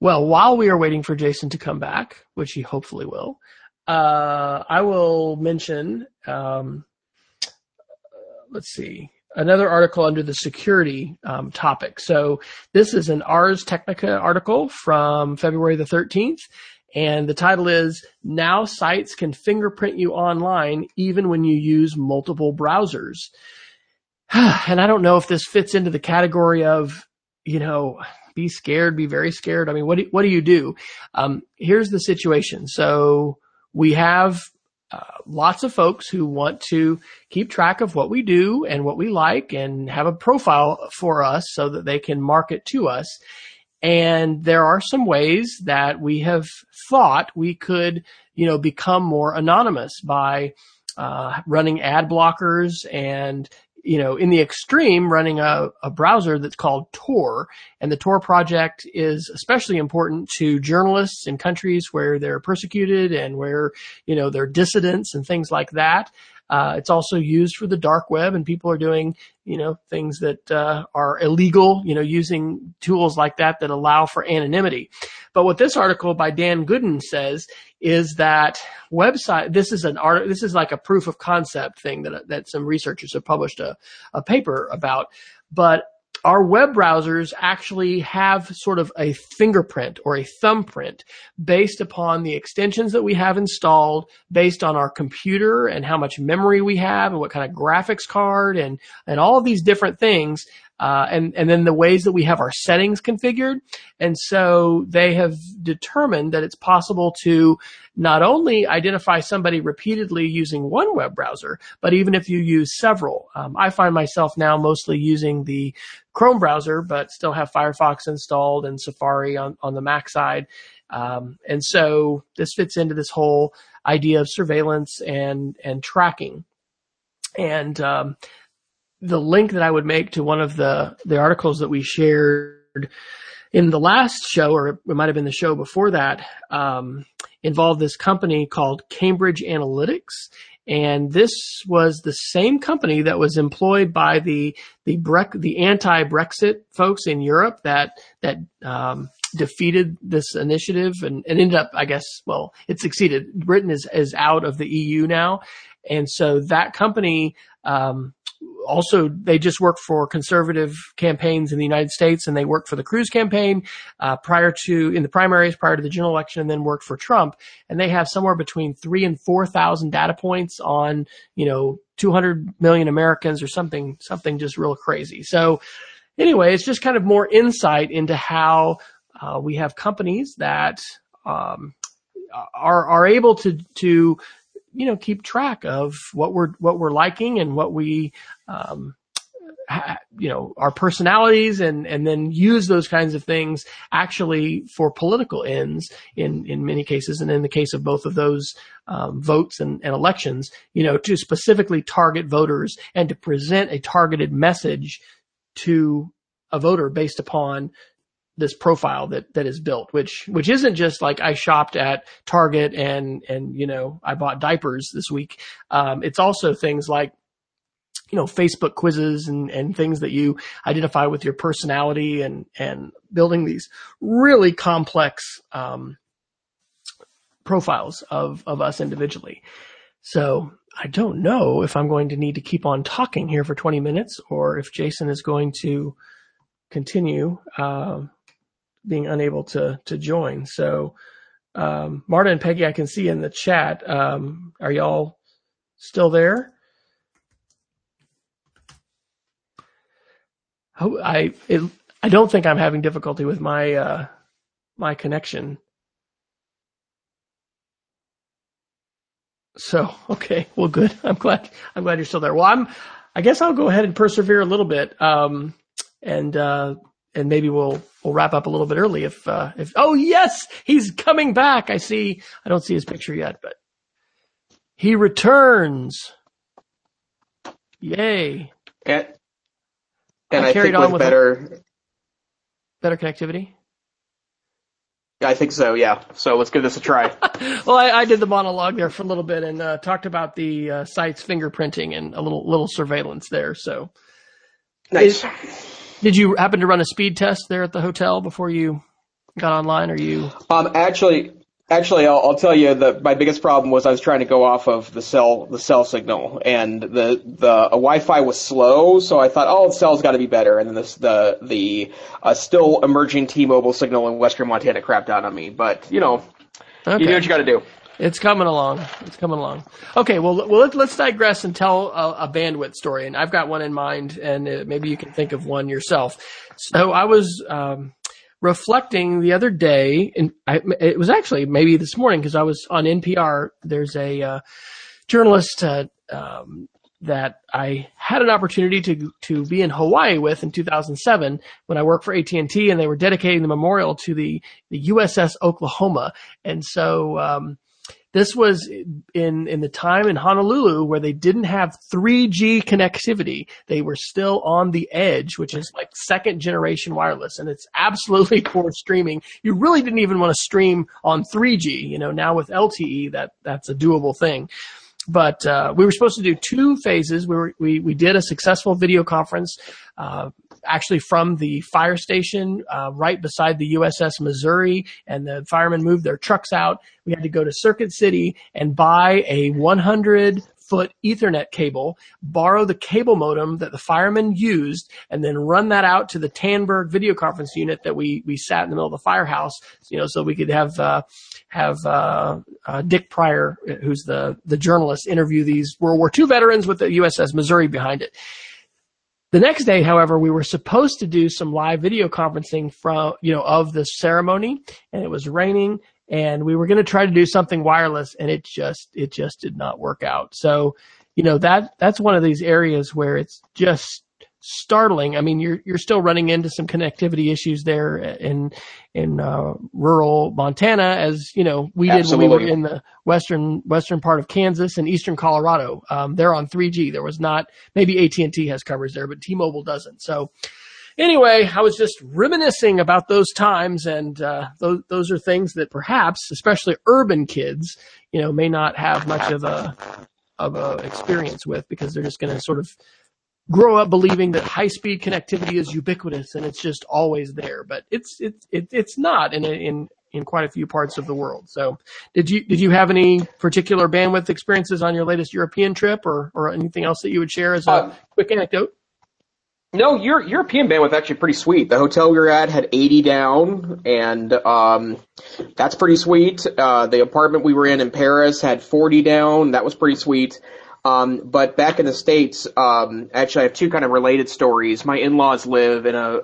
S1: Well, while we are waiting for Jason to come back, which he hopefully will, uh, I will mention, um, let's see, another article under the security um, topic. So this is an Ars Technica article from February the 13th. And the title is Now Sites Can Fingerprint You Online Even When You Use Multiple Browsers. and I don't know if this fits into the category of, you know, be scared, be very scared. I mean, what do, what do you do? Um, here's the situation. So we have uh, lots of folks who want to keep track of what we do and what we like and have a profile for us so that they can market to us. And there are some ways that we have thought we could, you know, become more anonymous by uh, running ad blockers and you know, in the extreme, running a, a browser that's called Tor. And the Tor project is especially important to journalists in countries where they're persecuted and where, you know, they're dissidents and things like that. Uh, it's also used for the dark web and people are doing, you know, things that, uh, are illegal, you know, using tools like that that allow for anonymity. But what this article by Dan Goodin says is that website, this is an art, this is like a proof of concept thing that, that some researchers have published a, a paper about. But our web browsers actually have sort of a fingerprint or a thumbprint based upon the extensions that we have installed, based on our computer and how much memory we have and what kind of graphics card and, and all of these different things. Uh, and and then the ways that we have our settings configured, and so they have determined that it's possible to not only identify somebody repeatedly using one web browser, but even if you use several. Um, I find myself now mostly using the Chrome browser, but still have Firefox installed and Safari on on the Mac side, um, and so this fits into this whole idea of surveillance and and tracking, and um, the link that I would make to one of the, the articles that we shared in the last show, or it might have been the show before that, um, involved this company called Cambridge Analytica. And this was the same company that was employed by the the the anti-Brexit folks in Europe that that um, defeated this initiative and, and ended up, I guess, well, it succeeded. Britain is is out of the EU now, and so that company um, also they just worked for conservative campaigns in the United States and they worked for the Cruz campaign uh, prior to in the primaries prior to the general election and then worked for Trump. And they have somewhere between three and four thousand data points on you know 200 million Americans or something something just real crazy. So anyway it's just kind of more insight into how uh, we have companies that um, are are able to to you know, keep track of what we're, what we're liking and what we, um, you know, our personalities and, and then use those kinds of things actually for political ends in, in many cases. And in the case of both of those, um, votes and, and elections, you know, to specifically target voters and to present a targeted message to a voter based upon this profile that that is built, which which isn't just like I shopped at Target and and you know I bought diapers this week. Um, it's also things like you know Facebook quizzes and and things that you identify with your personality and and building these really complex um, profiles of of us individually. So I don't know if I'm going to need to keep on talking here for 20 minutes or if Jason is going to continue. Uh, being unable to to join. So, um, Marta and Peggy, I can see in the chat. Um, are y'all still there? I it, I don't think I'm having difficulty with my uh, my connection. So okay, well, good. I'm glad. I'm glad you're still there. Well, I'm. I guess I'll go ahead and persevere a little bit. Um, and uh, and maybe we'll we'll wrap up a little bit early if uh, if oh yes he's coming back I see I don't see his picture yet but he returns yay
S2: and and I, I think with better
S1: better connectivity
S2: I think so, yeah. So let's give this a try.
S1: well, I, I, did the monologue there for a little bit and uh, talked about the uh, site's fingerprinting and a little little surveillance there. So
S2: nice.
S1: Did you happen to run a speed test there at the hotel before you got online? Or you?
S2: Um, actually, actually, I'll, I'll tell you that my biggest problem was I was trying to go off of the cell, the cell signal, and the the Wi-Fi was slow. So I thought, oh, the cell's got to be better. And then this, the the uh, still emerging T-Mobile signal in Western Montana crapped out on me. But you know, okay. you do what you got to do.
S1: It's coming along. It's coming along. Okay, well, well let's digress and tell a, a bandwidth story. And I've got one in mind, and uh, maybe you can think of one yourself. So I was um, reflecting the other day, and I, it was actually maybe this morning because I was on NPR. There's a uh, journalist uh, um, that I had an opportunity to to be in Hawaii with in 2007 when I worked for AT&T, and they were dedicating the memorial to the the USS Oklahoma, and so. Um, this was in, in the time in Honolulu where they didn't have 3G connectivity. They were still on the edge, which is like second generation wireless and it's absolutely for streaming. You really didn't even want to stream on 3G. You know, now with LTE, that, that's a doable thing but uh, we were supposed to do two phases. We were, we we did a successful video conference, uh, actually from the fire station uh, right beside the USS Missouri, and the firemen moved their trucks out. We had to go to Circuit City and buy a 100 foot Ethernet cable, borrow the cable modem that the firemen used, and then run that out to the Tandberg video conference unit that we we sat in the middle of the firehouse, you know, so we could have uh, have uh, uh, Dick Pryor, who's the the journalist, interview these World War II veterans with the USS Missouri behind it. The next day, however, we were supposed to do some live video conferencing from, you know, of the ceremony and it was raining and we were going to try to do something wireless and it just, it just did not work out. So, you know, that, that's one of these areas where it's just startling. I mean, you're you're still running into some connectivity issues there in in uh, rural Montana, as you know we Absolutely. did when we were in the western western part of Kansas and eastern Colorado. Um, they're on 3G. There was not maybe AT and T has coverage there, but T-Mobile doesn't. So. Anyway, I was just reminiscing about those times, and uh, those those are things that perhaps, especially urban kids, you know, may not have much of a of a experience with because they're just going to sort of grow up believing that high speed connectivity is ubiquitous and it's just always there, but it's it's it, it's not in a, in in quite a few parts of the world. So, did you did you have any particular bandwidth experiences on your latest European trip, or or anything else that you would share as a uh, quick anecdote?
S2: No, your European bandwidth actually pretty sweet. The hotel we were at had 80 down, and um, that's pretty sweet. Uh, the apartment we were in in Paris had 40 down. That was pretty sweet. Um, but back in the states, um, actually, I have two kind of related stories. My in-laws live in a,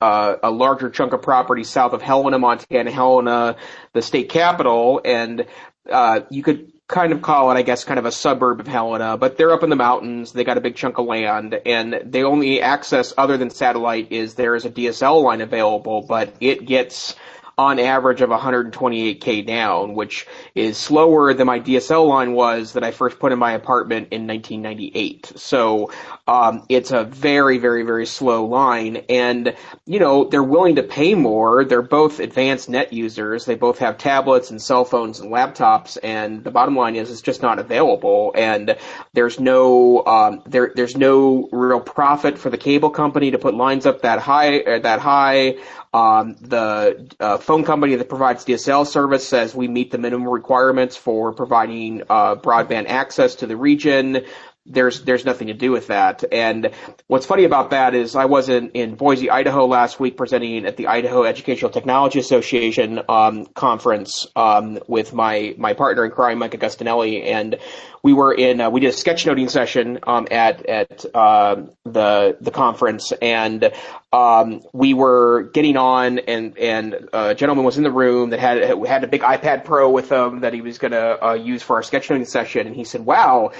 S2: a, a larger chunk of property south of Helena, Montana, Helena, the state capital, and uh, you could kind of call it, I guess, kind of a suburb of Helena, but they're up in the mountains. They got a big chunk of land, and the only access other than satellite is there is a DSL line available, but it gets on average of 128k down, which is slower than my DSL line was that I first put in my apartment in 1998. So um, it's a very, very, very slow line, and you know they're willing to pay more. They're both advanced net users. They both have tablets and cell phones and laptops, and the bottom line is it's just not available. And there's no um, there there's no real profit for the cable company to put lines up that high uh, that high. Um, the uh, phone company that provides DSL service says we meet the minimum requirements for providing uh, broadband access to the region there's there's nothing to do with that. And what's funny about that is I was in, in Boise, Idaho last week presenting at the Idaho Educational Technology Association um, conference um, with my my partner in crime, Mike Agustinelli, and we were in uh, we did a sketchnoting session um, at at uh, the the conference, and um, we were getting on, and and a gentleman was in the room that had had a big iPad Pro with him that he was going to uh, use for our sketchnoting session, and he said, "Wow."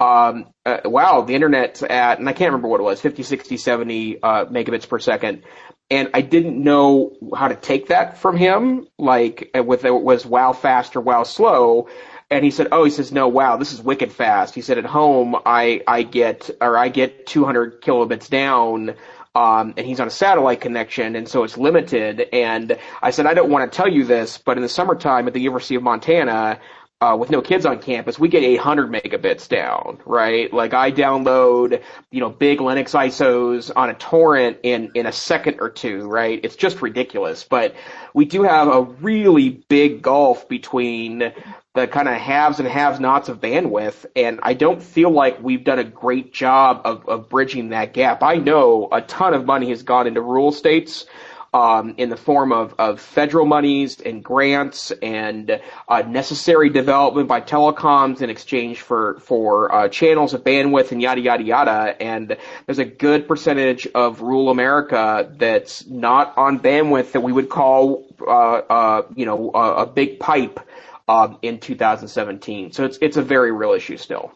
S2: Um, uh, wow, the internet's at, and I can't remember what it was, 50, 60, 70 uh, megabits per second. And I didn't know how to take that from him, like uh, with it was wow fast or wow slow. And he said, oh, he says, no, wow, this is wicked fast. He said, at home, I, I get, or I get 200 kilobits down, um, and he's on a satellite connection, and so it's limited. And I said, I don't want to tell you this, but in the summertime at the University of Montana, uh, with no kids on campus, we get 800 megabits down, right? Like I download, you know, big Linux ISOs on a torrent in, in a second or two, right? It's just ridiculous. But we do have a really big gulf between the kind of haves and haves nots of bandwidth. And I don't feel like we've done a great job of, of bridging that gap. I know a ton of money has gone into rural states um, in the form of, of federal monies and grants and uh, necessary development by telecoms in exchange for for uh, channels of bandwidth and yada yada yada. And there's a good percentage of rural America that's not on bandwidth that we would call, uh, uh, you know, a big pipe um, in 2017. So it's it's a very real issue still.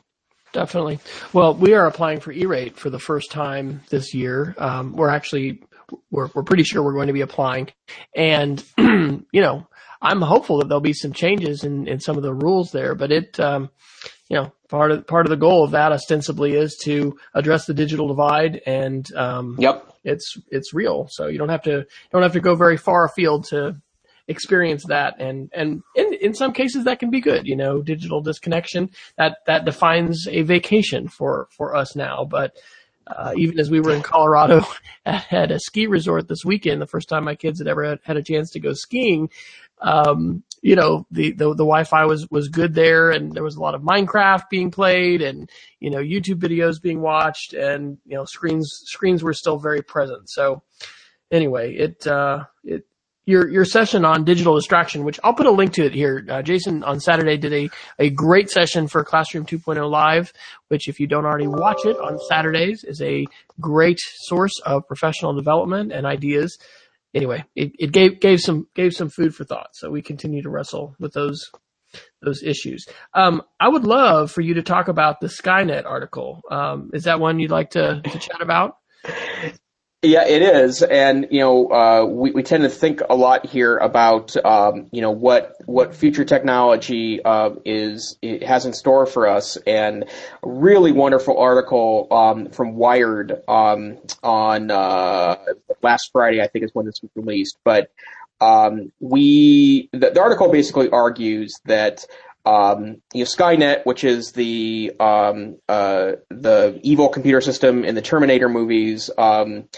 S1: Definitely. Well, we are applying for E-rate for the first time this year. Um, we're actually we're we're pretty sure we're going to be applying, and you know I'm hopeful that there'll be some changes in in some of the rules there. But it um, you know part of part of the goal of that ostensibly is to address the digital divide, and um,
S2: yep,
S1: it's it's real. So you don't have to don't have to go very far afield to experience that and and in, in some cases that can be good you know digital disconnection that that defines a vacation for for us now but uh, even as we were in Colorado at, at, a ski resort this weekend, the first time my kids had ever had, had a chance to go skiing, um, you know, the, the, the Wi-Fi was, was good there and there was a lot of Minecraft being played and, you know, YouTube videos being watched and, you know, screens, screens were still very present. So anyway, it, uh, it, your your session on digital distraction, which I'll put a link to it here. Uh, Jason on Saturday did a a great session for Classroom 2.0 Live, which if you don't already watch it on Saturdays is a great source of professional development and ideas. Anyway, it, it gave gave some gave some food for thought. So we continue to wrestle with those those issues. Um, I would love for you to talk about the Skynet article. Um, is that one you'd like to, to chat about?
S2: Yeah, it is, and you know, uh, we we tend to think a lot here about um, you know what what future technology uh, is has in store for us, and a really wonderful article um, from Wired um, on uh, last Friday, I think is when this was released, but um, we the, the article basically argues that um, you know, Skynet, which is the um, uh, the evil computer system in the Terminator movies, um,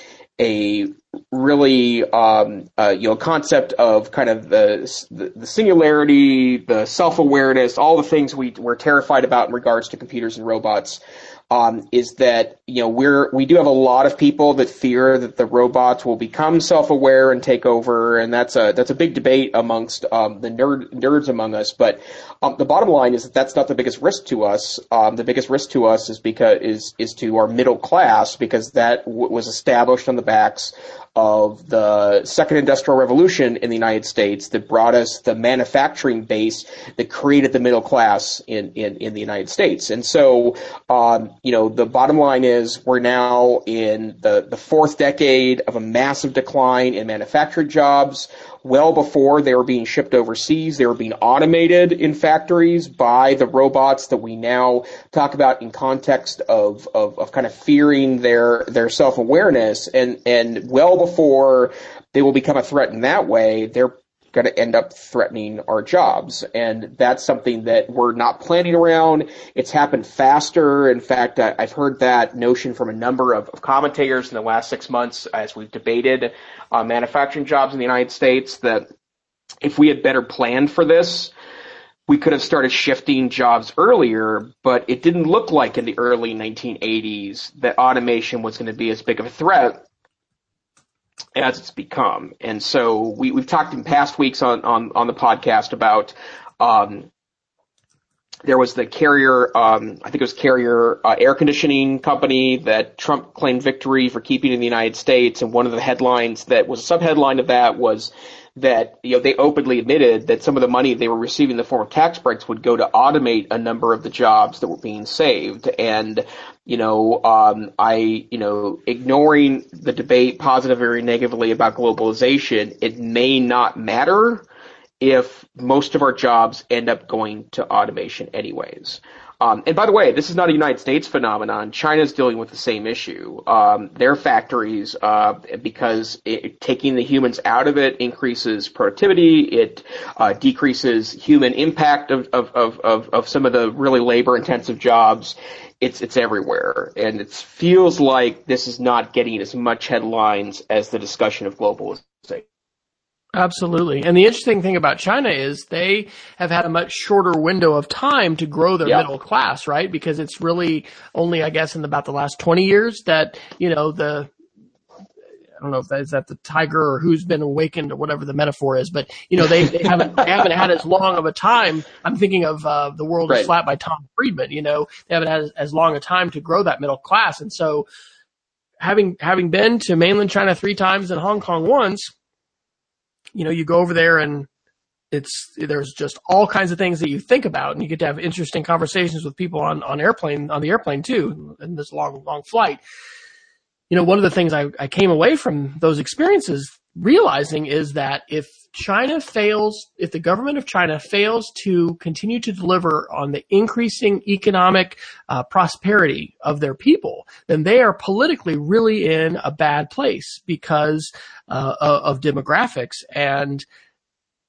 S2: a really um, uh, you know concept of kind of the, the, singularity, the self awareness, all the things we we're terrified about in regards to computers and robots um, is that you know we're we do have a lot of people that fear that the robots will become self-aware and take over, and that's a that's a big debate amongst um, the nerd nerds among us. But um, the bottom line is that that's not the biggest risk to us. Um, the biggest risk to us is because is is to our middle class because that w- was established on the backs of the second industrial revolution in the United States that brought us the manufacturing base that created the middle class in, in, in the United States. And so, um, you know, the bottom line is we're now in the, the fourth decade of a massive decline in manufactured jobs well before they were being shipped overseas. They were being automated in factories by the robots that we now talk about in context of, of, of kind of fearing their, their self-awareness. And, and well before they will become a threat in that way, they're going to end up threatening our jobs. And that's something that we're not planning around. It's happened faster. In fact, I've heard that notion from a number of, of commentators in the last six months as we've debated uh, manufacturing jobs in the United States that if we had better planned for this, we could have started shifting jobs earlier, but it didn't look like in the early 1980s that automation was going to be as big of a threat as it's become. And so we, we've talked in past weeks on, on, on the podcast about, um, there was the Carrier, um, I think it was Carrier uh, air conditioning company that Trump claimed victory for keeping in the United States. And one of the headlines that was a subheadline of that was that you know they openly admitted that some of the money they were receiving in the form of tax breaks would go to automate a number of the jobs that were being saved. And you know um, i you know ignoring the debate positively or negatively about globalization it may not matter if most of our jobs end up going to automation anyways um, and by the way, this is not a United States phenomenon. China's dealing with the same issue. Um, their factories, uh, because it, taking the humans out of it increases productivity, it uh, decreases human impact of, of, of, of, some of the really labor intensive jobs. It's it's everywhere, and it feels like this is not getting as much headlines as the discussion of globalization.
S1: Absolutely. And the interesting thing about China is they have had a much shorter window of time to grow their yeah. middle class, right? Because it's really only, I guess, in about the last 20 years that, you know, the, I don't know if that is that the tiger or who's been awakened or whatever the metaphor is, but you know they, they haven't they haven't had as long of a time. I'm thinking of uh, the world right. is flat by Tom Friedman. You know they haven't had as, as long a time to grow that middle class, and so having having been to mainland China three times and Hong Kong once, you know you go over there and it's there's just all kinds of things that you think about, and you get to have interesting conversations with people on on airplane on the airplane too, in this long long flight. You know, one of the things I, I came away from those experiences realizing is that if China fails, if the government of China fails to continue to deliver on the increasing economic uh, prosperity of their people, then they are politically really in a bad place because uh, of demographics and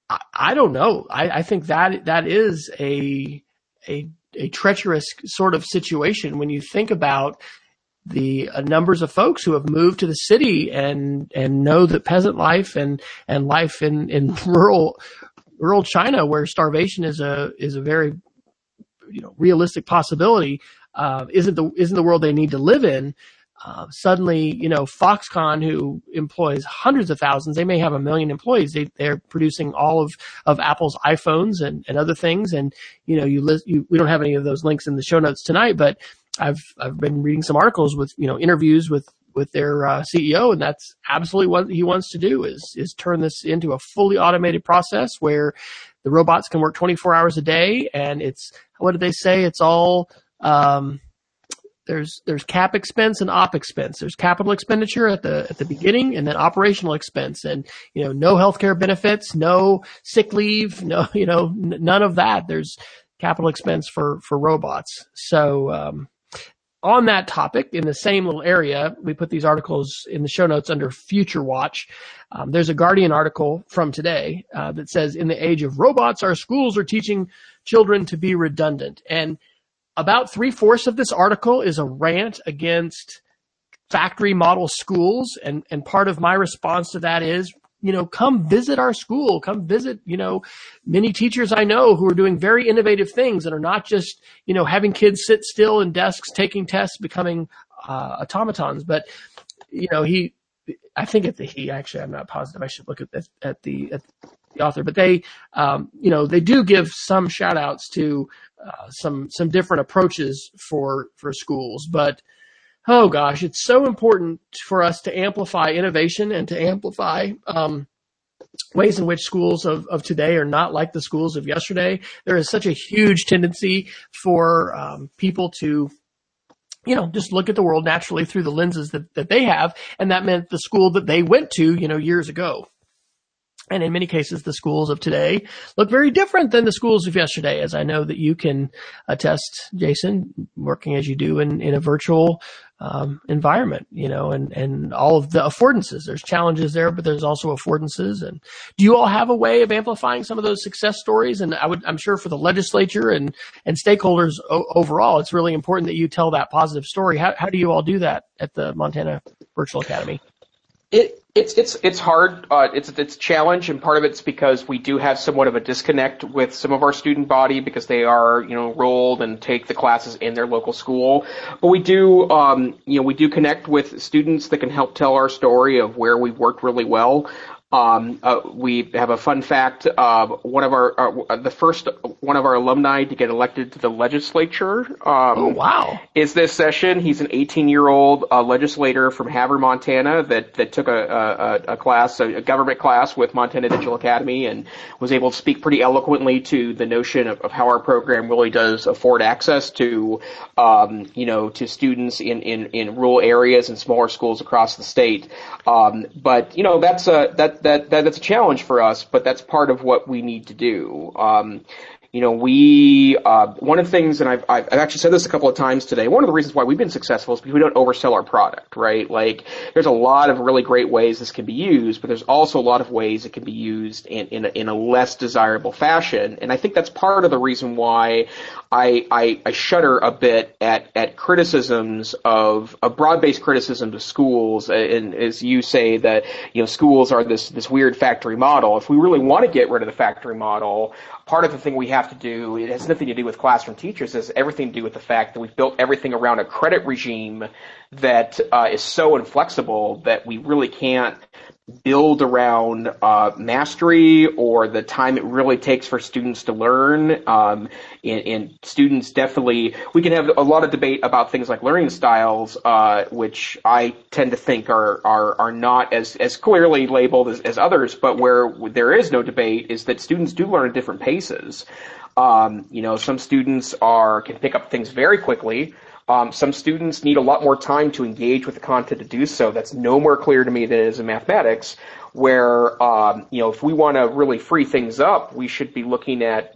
S1: I, I don't know. I, I think that that is a a a treacherous sort of situation when you think about the uh, numbers of folks who have moved to the city and and know that peasant life and and life in in rural rural China where starvation is a is a very you know realistic possibility uh, isn't the isn't the world they need to live in uh, suddenly, you know, Foxconn, who employs hundreds of thousands, they may have a million employees. They, they're producing all of, of Apple's iPhones and, and other things. And, you know, you list, you, we don't have any of those links in the show notes tonight, but I've, I've been reading some articles with, you know, interviews with, with their uh, CEO, and that's absolutely what he wants to do is is turn this into a fully automated process where the robots can work 24 hours a day, and it's what did they say? It's all um, there's there's cap expense and op expense. There's capital expenditure at the at the beginning, and then operational expense, and you know no healthcare benefits, no sick leave, no you know n- none of that. There's capital expense for for robots. So um, on that topic, in the same little area, we put these articles in the show notes under Future Watch. Um, there's a Guardian article from today uh, that says, "In the age of robots, our schools are teaching children to be redundant." And about three fourths of this article is a rant against factory model schools. And, and part of my response to that is, you know, come visit our school, come visit, you know, many teachers I know who are doing very innovative things and are not just, you know, having kids sit still in desks, taking tests, becoming uh, automatons. But, you know, he, I think it's the he. Actually, I'm not positive. I should look at the at the, at the author, but they, um, you know, they do give some shout outs to uh, some some different approaches for for schools. But oh gosh, it's so important for us to amplify innovation and to amplify. Um, ways in which schools of, of today are not like the schools of yesterday. There is such a huge tendency for um, people to you know, just look at the world naturally through the lenses that, that they have. And that meant the school that they went to, you know, years ago. And in many cases, the schools of today look very different than the schools of yesterday, as I know that you can attest, Jason, working as you do in, in a virtual um, environment, you know, and, and all of the affordances. There's challenges there, but there's also affordances. And do you all have a way of amplifying some of those success stories? And I would, I'm sure for the legislature and, and stakeholders o- overall, it's really important that you tell that positive story. How, how do you all do that at the Montana Virtual Academy?
S2: It it's it's it's hard. Uh, it's it's a challenge, and part of it's because we do have somewhat of a disconnect with some of our student body because they are you know enrolled and take the classes in their local school. But we do um, you know we do connect with students that can help tell our story of where we've worked really well. Um, uh, we have a fun fact. Uh, one of our, uh, the first one of our alumni to get elected to the legislature. Um,
S1: oh wow!
S2: Is this session? He's an 18 year old uh, legislator from Havre, Montana, that that took a, a, a class, a government class with Montana Digital Academy, and was able to speak pretty eloquently to the notion of, of how our program really does afford access to, um, you know, to students in, in, in rural areas and smaller schools across the state. Um, but you know, that's a that that, that that's a challenge for us, but that's part of what we need to do. Um, you know, we uh, one of the things, and I've I've actually said this a couple of times today. One of the reasons why we've been successful is because we don't oversell our product, right? Like, there's a lot of really great ways this can be used, but there's also a lot of ways it can be used in in a, in a less desirable fashion. And I think that's part of the reason why I I, I shudder a bit at at criticisms of a broad-based criticism of schools, and as you say that you know schools are this this weird factory model. If we really want to get rid of the factory model, part of the thing we have to do, it has nothing to do with classroom teachers, it has everything to do with the fact that we've built everything around a credit regime that uh, is so inflexible that we really can't build around uh, mastery or the time it really takes for students to learn. Um, and, and, students definitely, we can have a lot of debate about things like learning styles, uh, which I tend to think are are, are not as, as clearly labeled as, as others, but where there is no debate is that students do learn at different paces. Um, you know, some students are can pick up things very quickly. Um, some students need a lot more time to engage with the content to do so. That's no more clear to me than it is in mathematics, where, um, you know, if we want to really free things up, we should be looking at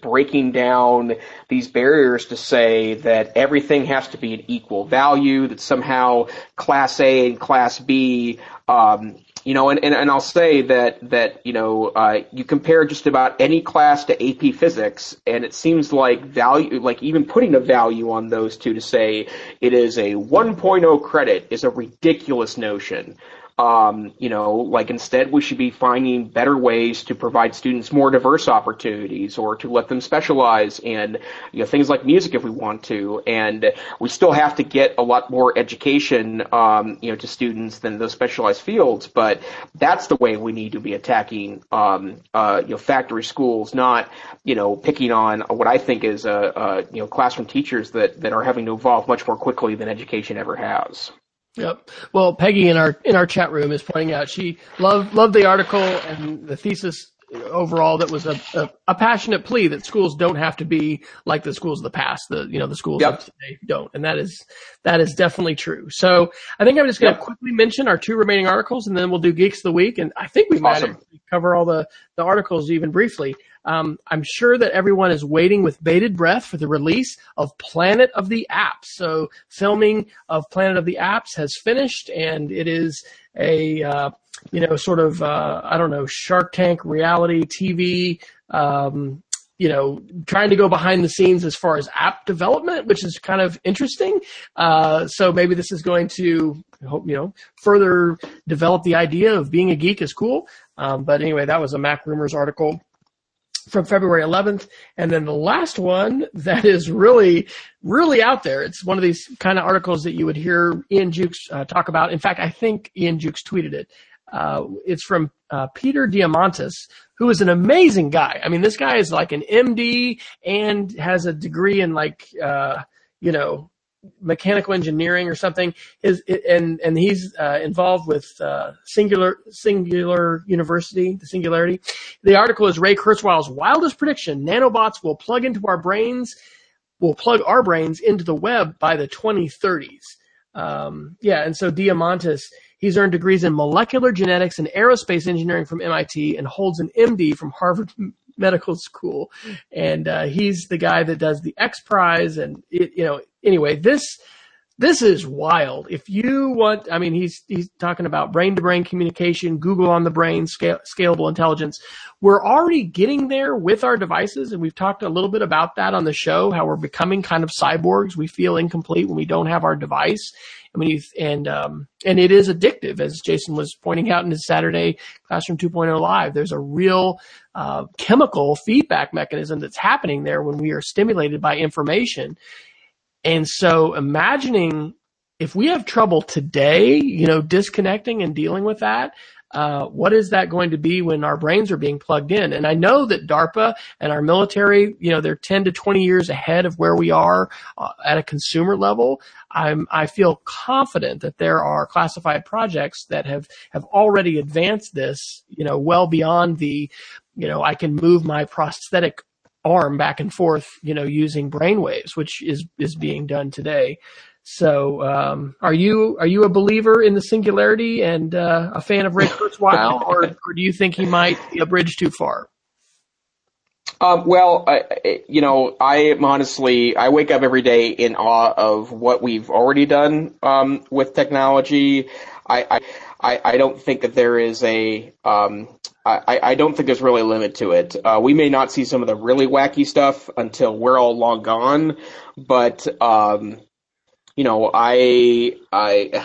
S2: breaking down these barriers to say that everything has to be an equal value, that somehow class A and class B um, you know, and, and, and I'll say that, that, you know, uh, you compare just about any class to AP physics, and it seems like value, like even putting a value on those two to say it is a 1.0 credit is a ridiculous notion. Um, you know, like instead we should be finding better ways to provide students more diverse opportunities or to let them specialize in, you know, things like music if we want to. And we still have to get a lot more education, um, you know, to students than those specialized fields. But that's the way we need to be attacking, um, uh, you know, factory schools, not, you know, picking on what I think is, uh, uh, you know, classroom teachers that, that are having to evolve much more quickly than education ever has.
S1: Yep. Well, Peggy in our in our chat room is pointing out she loved loved the article and the thesis overall that was a, a, a, passionate plea that schools don't have to be like the schools of the past. The you know the schools yep. of today don't, and that is that is definitely true. So I think I'm just going to yep. quickly mention our two remaining articles, and then we'll do geeks of the week. And I think we might cover all the the articles even briefly. Um, I'm sure that everyone is waiting with bated breath for the release of Planet of the Apps. So filming of Planet of the Apps has finished, and it is a uh, you know sort of uh, I don't know Shark Tank reality TV. Um, you know, trying to go behind the scenes as far as app development, which is kind of interesting. Uh, so maybe this is going to, help you know, further develop the idea of being a geek is cool. Um, but anyway, that was a Mac Rumors article from February 11th. And then the last one that is really, really out there. It's one of these kind of articles that you would hear Ian Jukes uh, talk about. In fact, I think Ian Jukes tweeted it. Uh, it's from uh, Peter Diamandis, who is an amazing guy. I mean, this guy is like an MD and has a degree in like, uh, you know, mechanical engineering or something is and and he's uh, involved with uh, singular singular university the singularity. The article is ray kurzweil's wildest prediction. Nanobots will plug into our brains will plug our brains into the web by the 2030s um, yeah and so diamandis he's earned degrees in molecular genetics and aerospace engineering from mit and holds an md from harvard medical school. And uh, he's the guy that does the x prize and it, you know anyway, this this is wild. If you want, I mean, he's he's talking about brain to brain communication, Google on the brain, scale, scalable intelligence. We're already getting there with our devices, and we've talked a little bit about that on the show. How we're becoming kind of cyborgs. We feel incomplete when we don't have our device. I mean, and um, and it is addictive, as Jason was pointing out in his Saturday Classroom 2.0 live. There's a real uh, chemical feedback mechanism that's happening there when we are stimulated by information and so imagining if we have trouble today, you know, disconnecting and dealing with that, uh, what is that going to be when our brains are being plugged in? And I know that DARPA and our military, you know, they're 10 to 20 years ahead of where we are uh, at a consumer level. I'm, I feel confident that there are classified projects that have, have already advanced this, you know, well beyond the, you know, I can move my prosthetic arm back and forth, you know, using brainwaves, which is is being done today. So, um, are you are you a believer in the singularity and uh, a fan of Ray Kurzweil, or, or do you think he might be a bridge too far?
S2: Um, well, I, you know, I am honestly, I wake up every day in awe of what we've already done um, with technology. I, I, I don't think that there is a, um, I, I don't think there's really a limit to it. Uh, we may not see some of the really wacky stuff until we're all long gone, but um, you know, I I.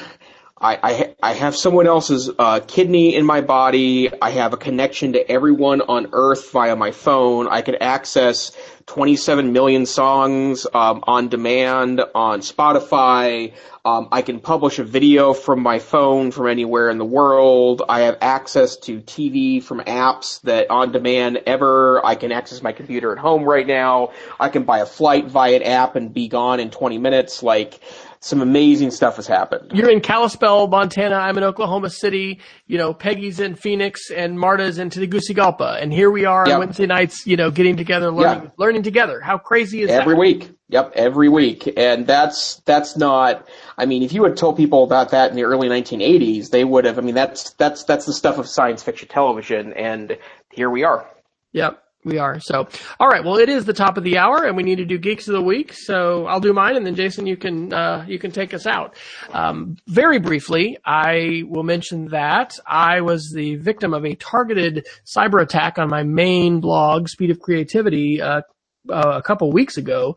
S2: I, I have someone else's uh, kidney in my body. I have a connection to everyone on Earth via my phone. I can access 27 million songs um, on demand on Spotify. Um, I can publish a video from my phone from anywhere in the world. I have access to TV from apps that on demand ever. I can access my computer at home right now. I can buy a flight via an app and be gone in 20 minutes. Like, some amazing stuff has happened.
S1: You're in Kalispell, Montana. I'm in Oklahoma City. You know, Peggy's in Phoenix and Marta's in Tegucigalpa. And here we are yep. Wednesday nights, you know, getting together, learning, learning together. How crazy is
S2: every
S1: that?
S2: Every week? Yep, every week. And that's, that's not, I mean, if you had told people about that in the early 1980s, they would have, I mean, that's, that's, that's the stuff of science fiction television. And here we are.
S1: Yep. We are. So, all right. Well, it is the top of the hour and we need to do geeks of the week. So I'll do mine and then Jason, you can, uh, you can take us out. Um, very briefly, I will mention that I was the victim of a targeted cyber attack on my main blog, Speed of Creativity, uh, uh, a couple weeks ago.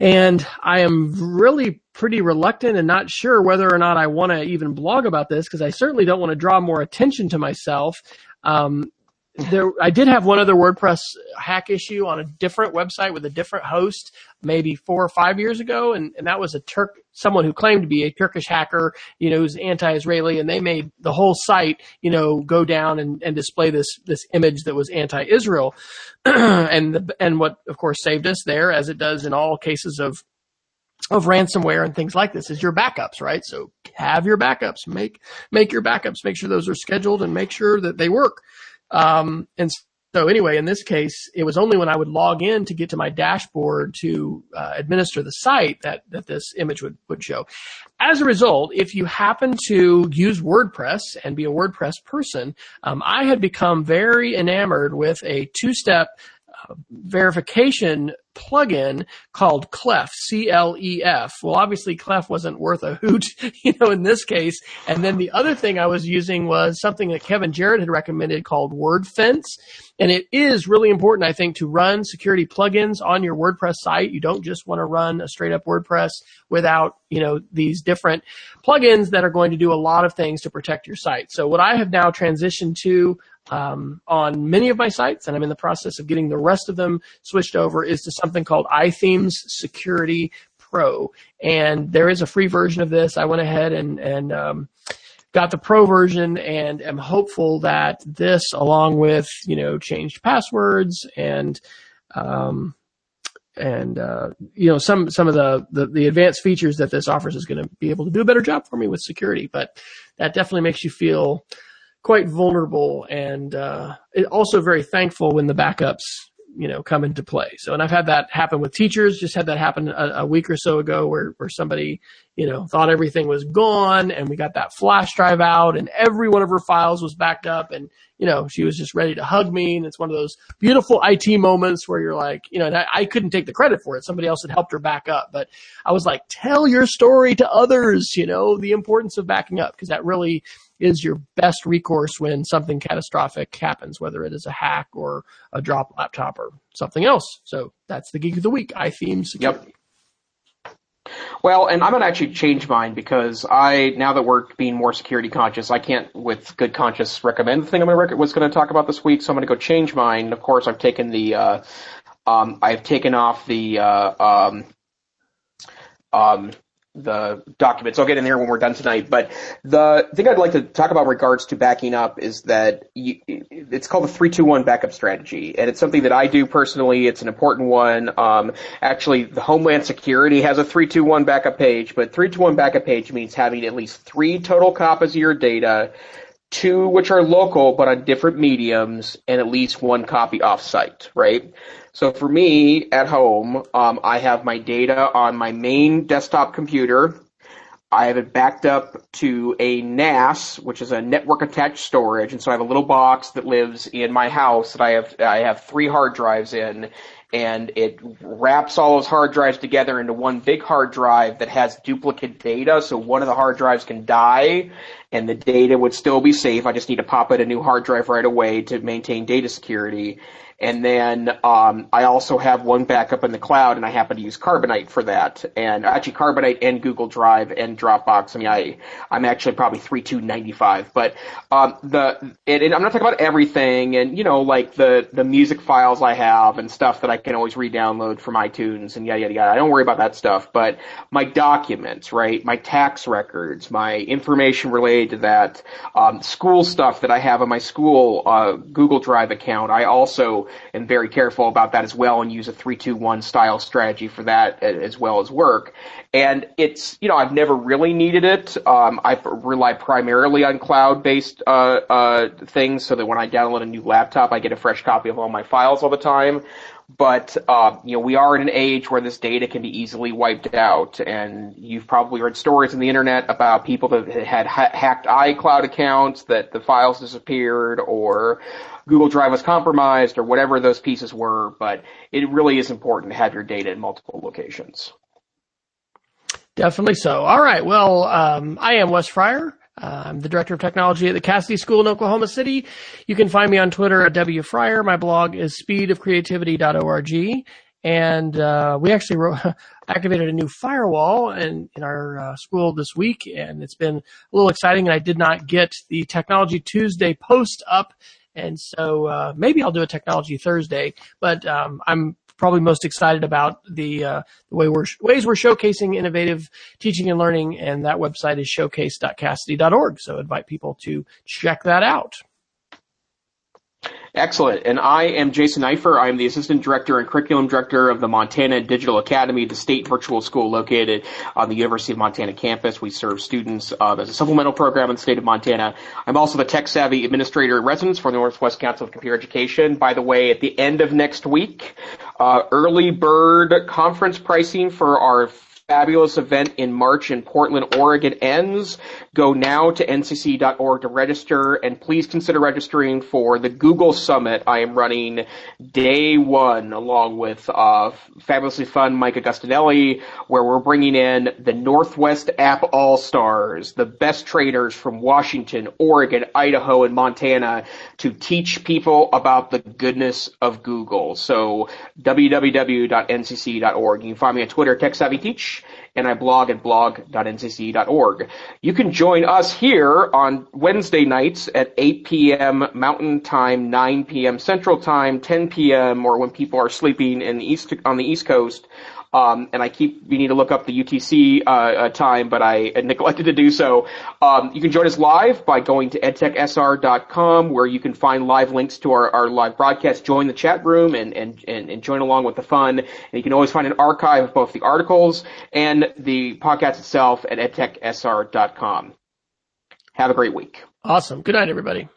S1: And I am really pretty reluctant and not sure whether or not I want to even blog about this because I certainly don't want to draw more attention to myself. Um, there, I did have one other WordPress hack issue on a different website with a different host, maybe four or five years ago, and, and that was a Turk, someone who claimed to be a Turkish hacker, you know, who's anti-Israeli, and they made the whole site, you know, go down and, and display this this image that was anti-Israel, and the, and what of course saved us there, as it does in all cases of of ransomware and things like this is your backups, right? So have your backups, make make your backups, make sure those are scheduled, and make sure that they work. Um, and so anyway, in this case, it was only when I would log in to get to my dashboard to uh, administer the site that, that this image would, would show. As a result, if you happen to use WordPress and be a WordPress person, um, I had become very enamored with a two-step uh, verification plugin called Clef, C-L-E-F. Well, obviously Clef wasn't worth a hoot, you know, in this case. And then the other thing I was using was something that Kevin Jarrett had recommended called WordFence. And it is really important, I think, to run security plugins on your WordPress site. You don't just want to run a straight up WordPress without, you know, these different plugins that are going to do a lot of things to protect your site. So what I have now transitioned to um, on many of my sites, and I'm in the process of getting the rest of them switched over, is to something called iThemes Security Pro. And there is a free version of this. I went ahead and, and um, got the pro version and am hopeful that this, along with, you know, changed passwords and, um, and uh, you know some some of the, the, the advanced features that this offers is going to be able to do a better job for me with security. But that definitely makes you feel quite vulnerable and uh, also very thankful when the backups you know come into play. So, and I've had that happen with teachers. Just had that happen a, a, week or so ago, where where somebody you know thought everything was gone, and we got that flash drive out, and every one of her files was backed up, and you know she was just ready to hug me, and it's one of those beautiful IT moments where you're like, you know, I, I couldn't take the credit for it. Somebody else had helped her back up, but I was like, tell your story to others. You know, the importance of backing up because that really is your best recourse when something catastrophic happens, whether it is a hack or a drop laptop or something else. So that's the geek of the week. iTheme security. Yep.
S2: Well, and I'm to actually change mine because I, now that we're being more security conscious, I can't, with good conscience, recommend the thing I'm going to was going to talk about this week. So I'm going to go change mine. Of course, I've taken the, uh, um, I've taken off the, uh, um, um, the documents. I'll get in there when we're done tonight. But the thing I'd like to talk about regards to backing up is that you, it's called the 321 backup strategy. And it's something that I do personally. It's an important one. Um, actually, the Homeland Security has a 321 backup page, but 321 backup page means having at least three total copies of your data, two which are local but on different mediums, and at least one copy offsite, right? So for me at home, um, I have my data on my main desktop computer. I have it backed up to a NAS, which is a network attached storage, and so I have a little box that lives in my house that I have I have three hard drives in, and it wraps all those hard drives together into one big hard drive that has duplicate data. So one of the hard drives can die, and the data would still be safe. I just need to pop in a new hard drive right away to maintain data security. And then um, I also have one backup in the cloud, and I happen to use Carbonite for that. And actually, Carbonite and Google Drive and Dropbox. I mean, I I'm actually probably three two ninety five. But um, the and, and I'm not talking about everything, and you know, like the the music files I have and stuff that I can always re-download from iTunes and yada yada yada. I don't worry about that stuff. But my documents, right? My tax records, my information related to that, um, school stuff that I have on my school uh, Google Drive account. I also and very careful about that as well and use a 321 style strategy for that as well as work. And it's, you know, I've never really needed it. Um, I rely primarily on cloud based, uh, uh, things so that when I download a new laptop, I get a fresh copy of all my files all the time but uh, you know we are in an age where this data can be easily wiped out, and you've probably read stories on the internet about people that had ha- hacked iCloud accounts, that the files disappeared, or Google Drive was compromised, or whatever those pieces were. But it really is important to have your data in multiple locations.
S1: Definitely so. All right. Well, um, I am Wes Fryer. Uh, I'm the director of technology at the Casady School in Oklahoma City. You can find me on Twitter at W Fryer. My blog is speedofcreativity.org. And, uh, we actually wrote, activated a new firewall in, in our uh, school this week and it's been a little exciting and I did not get the technology Tuesday post up. And so, uh, maybe I'll do a technology Thursday, but, um, I'm probably most excited about the, uh, the way we're, ways we're showcasing innovative teaching and learning. And that website is showcase.casady.org. So invite people to check that out.
S2: Excellent. And I am Jason Neiffer. I am the Assistant Director and Curriculum Director of the Montana Digital Academy, the state virtual school located on the University of Montana campus. We serve students uh, as a supplemental program in the state of Montana. I'm also the Tech Savvy Administrator in Residence for the Northwest Council of Computer Education. By the way, at the end of next week, uh, early bird conference pricing for our fabulous event in March in Portland, Oregon ends. Go now to ncc.org to register and please consider registering for the Google Summit I am running day one along with uh, fabulously fun Mike Agustinelli where we're bringing in the Northwest App All-Stars, the best traders from Washington, Oregon, Idaho, and Montana to teach people about the goodness of Google. So www.ncc.org. You can find me on Twitter, TechSavvyTeach and I blog at blog.ncc.org. You can join us here on Wednesday nights at 8 p.m. Mountain Time, 9 p.m. Central Time, 10 p.m. or when people are sleeping in the east on the East Coast um, and I keep meaning to look up the UTC uh, uh, time, but I neglected to do so. Um, you can join us live by going to edtechsr.com, where you can find live links to our, our live broadcast. Join the chat room and, and, and, and join along with the fun. And you can always find an archive of both the articles and the podcast itself at edtechsr.com. Have a great week.
S1: Awesome. Good night, everybody.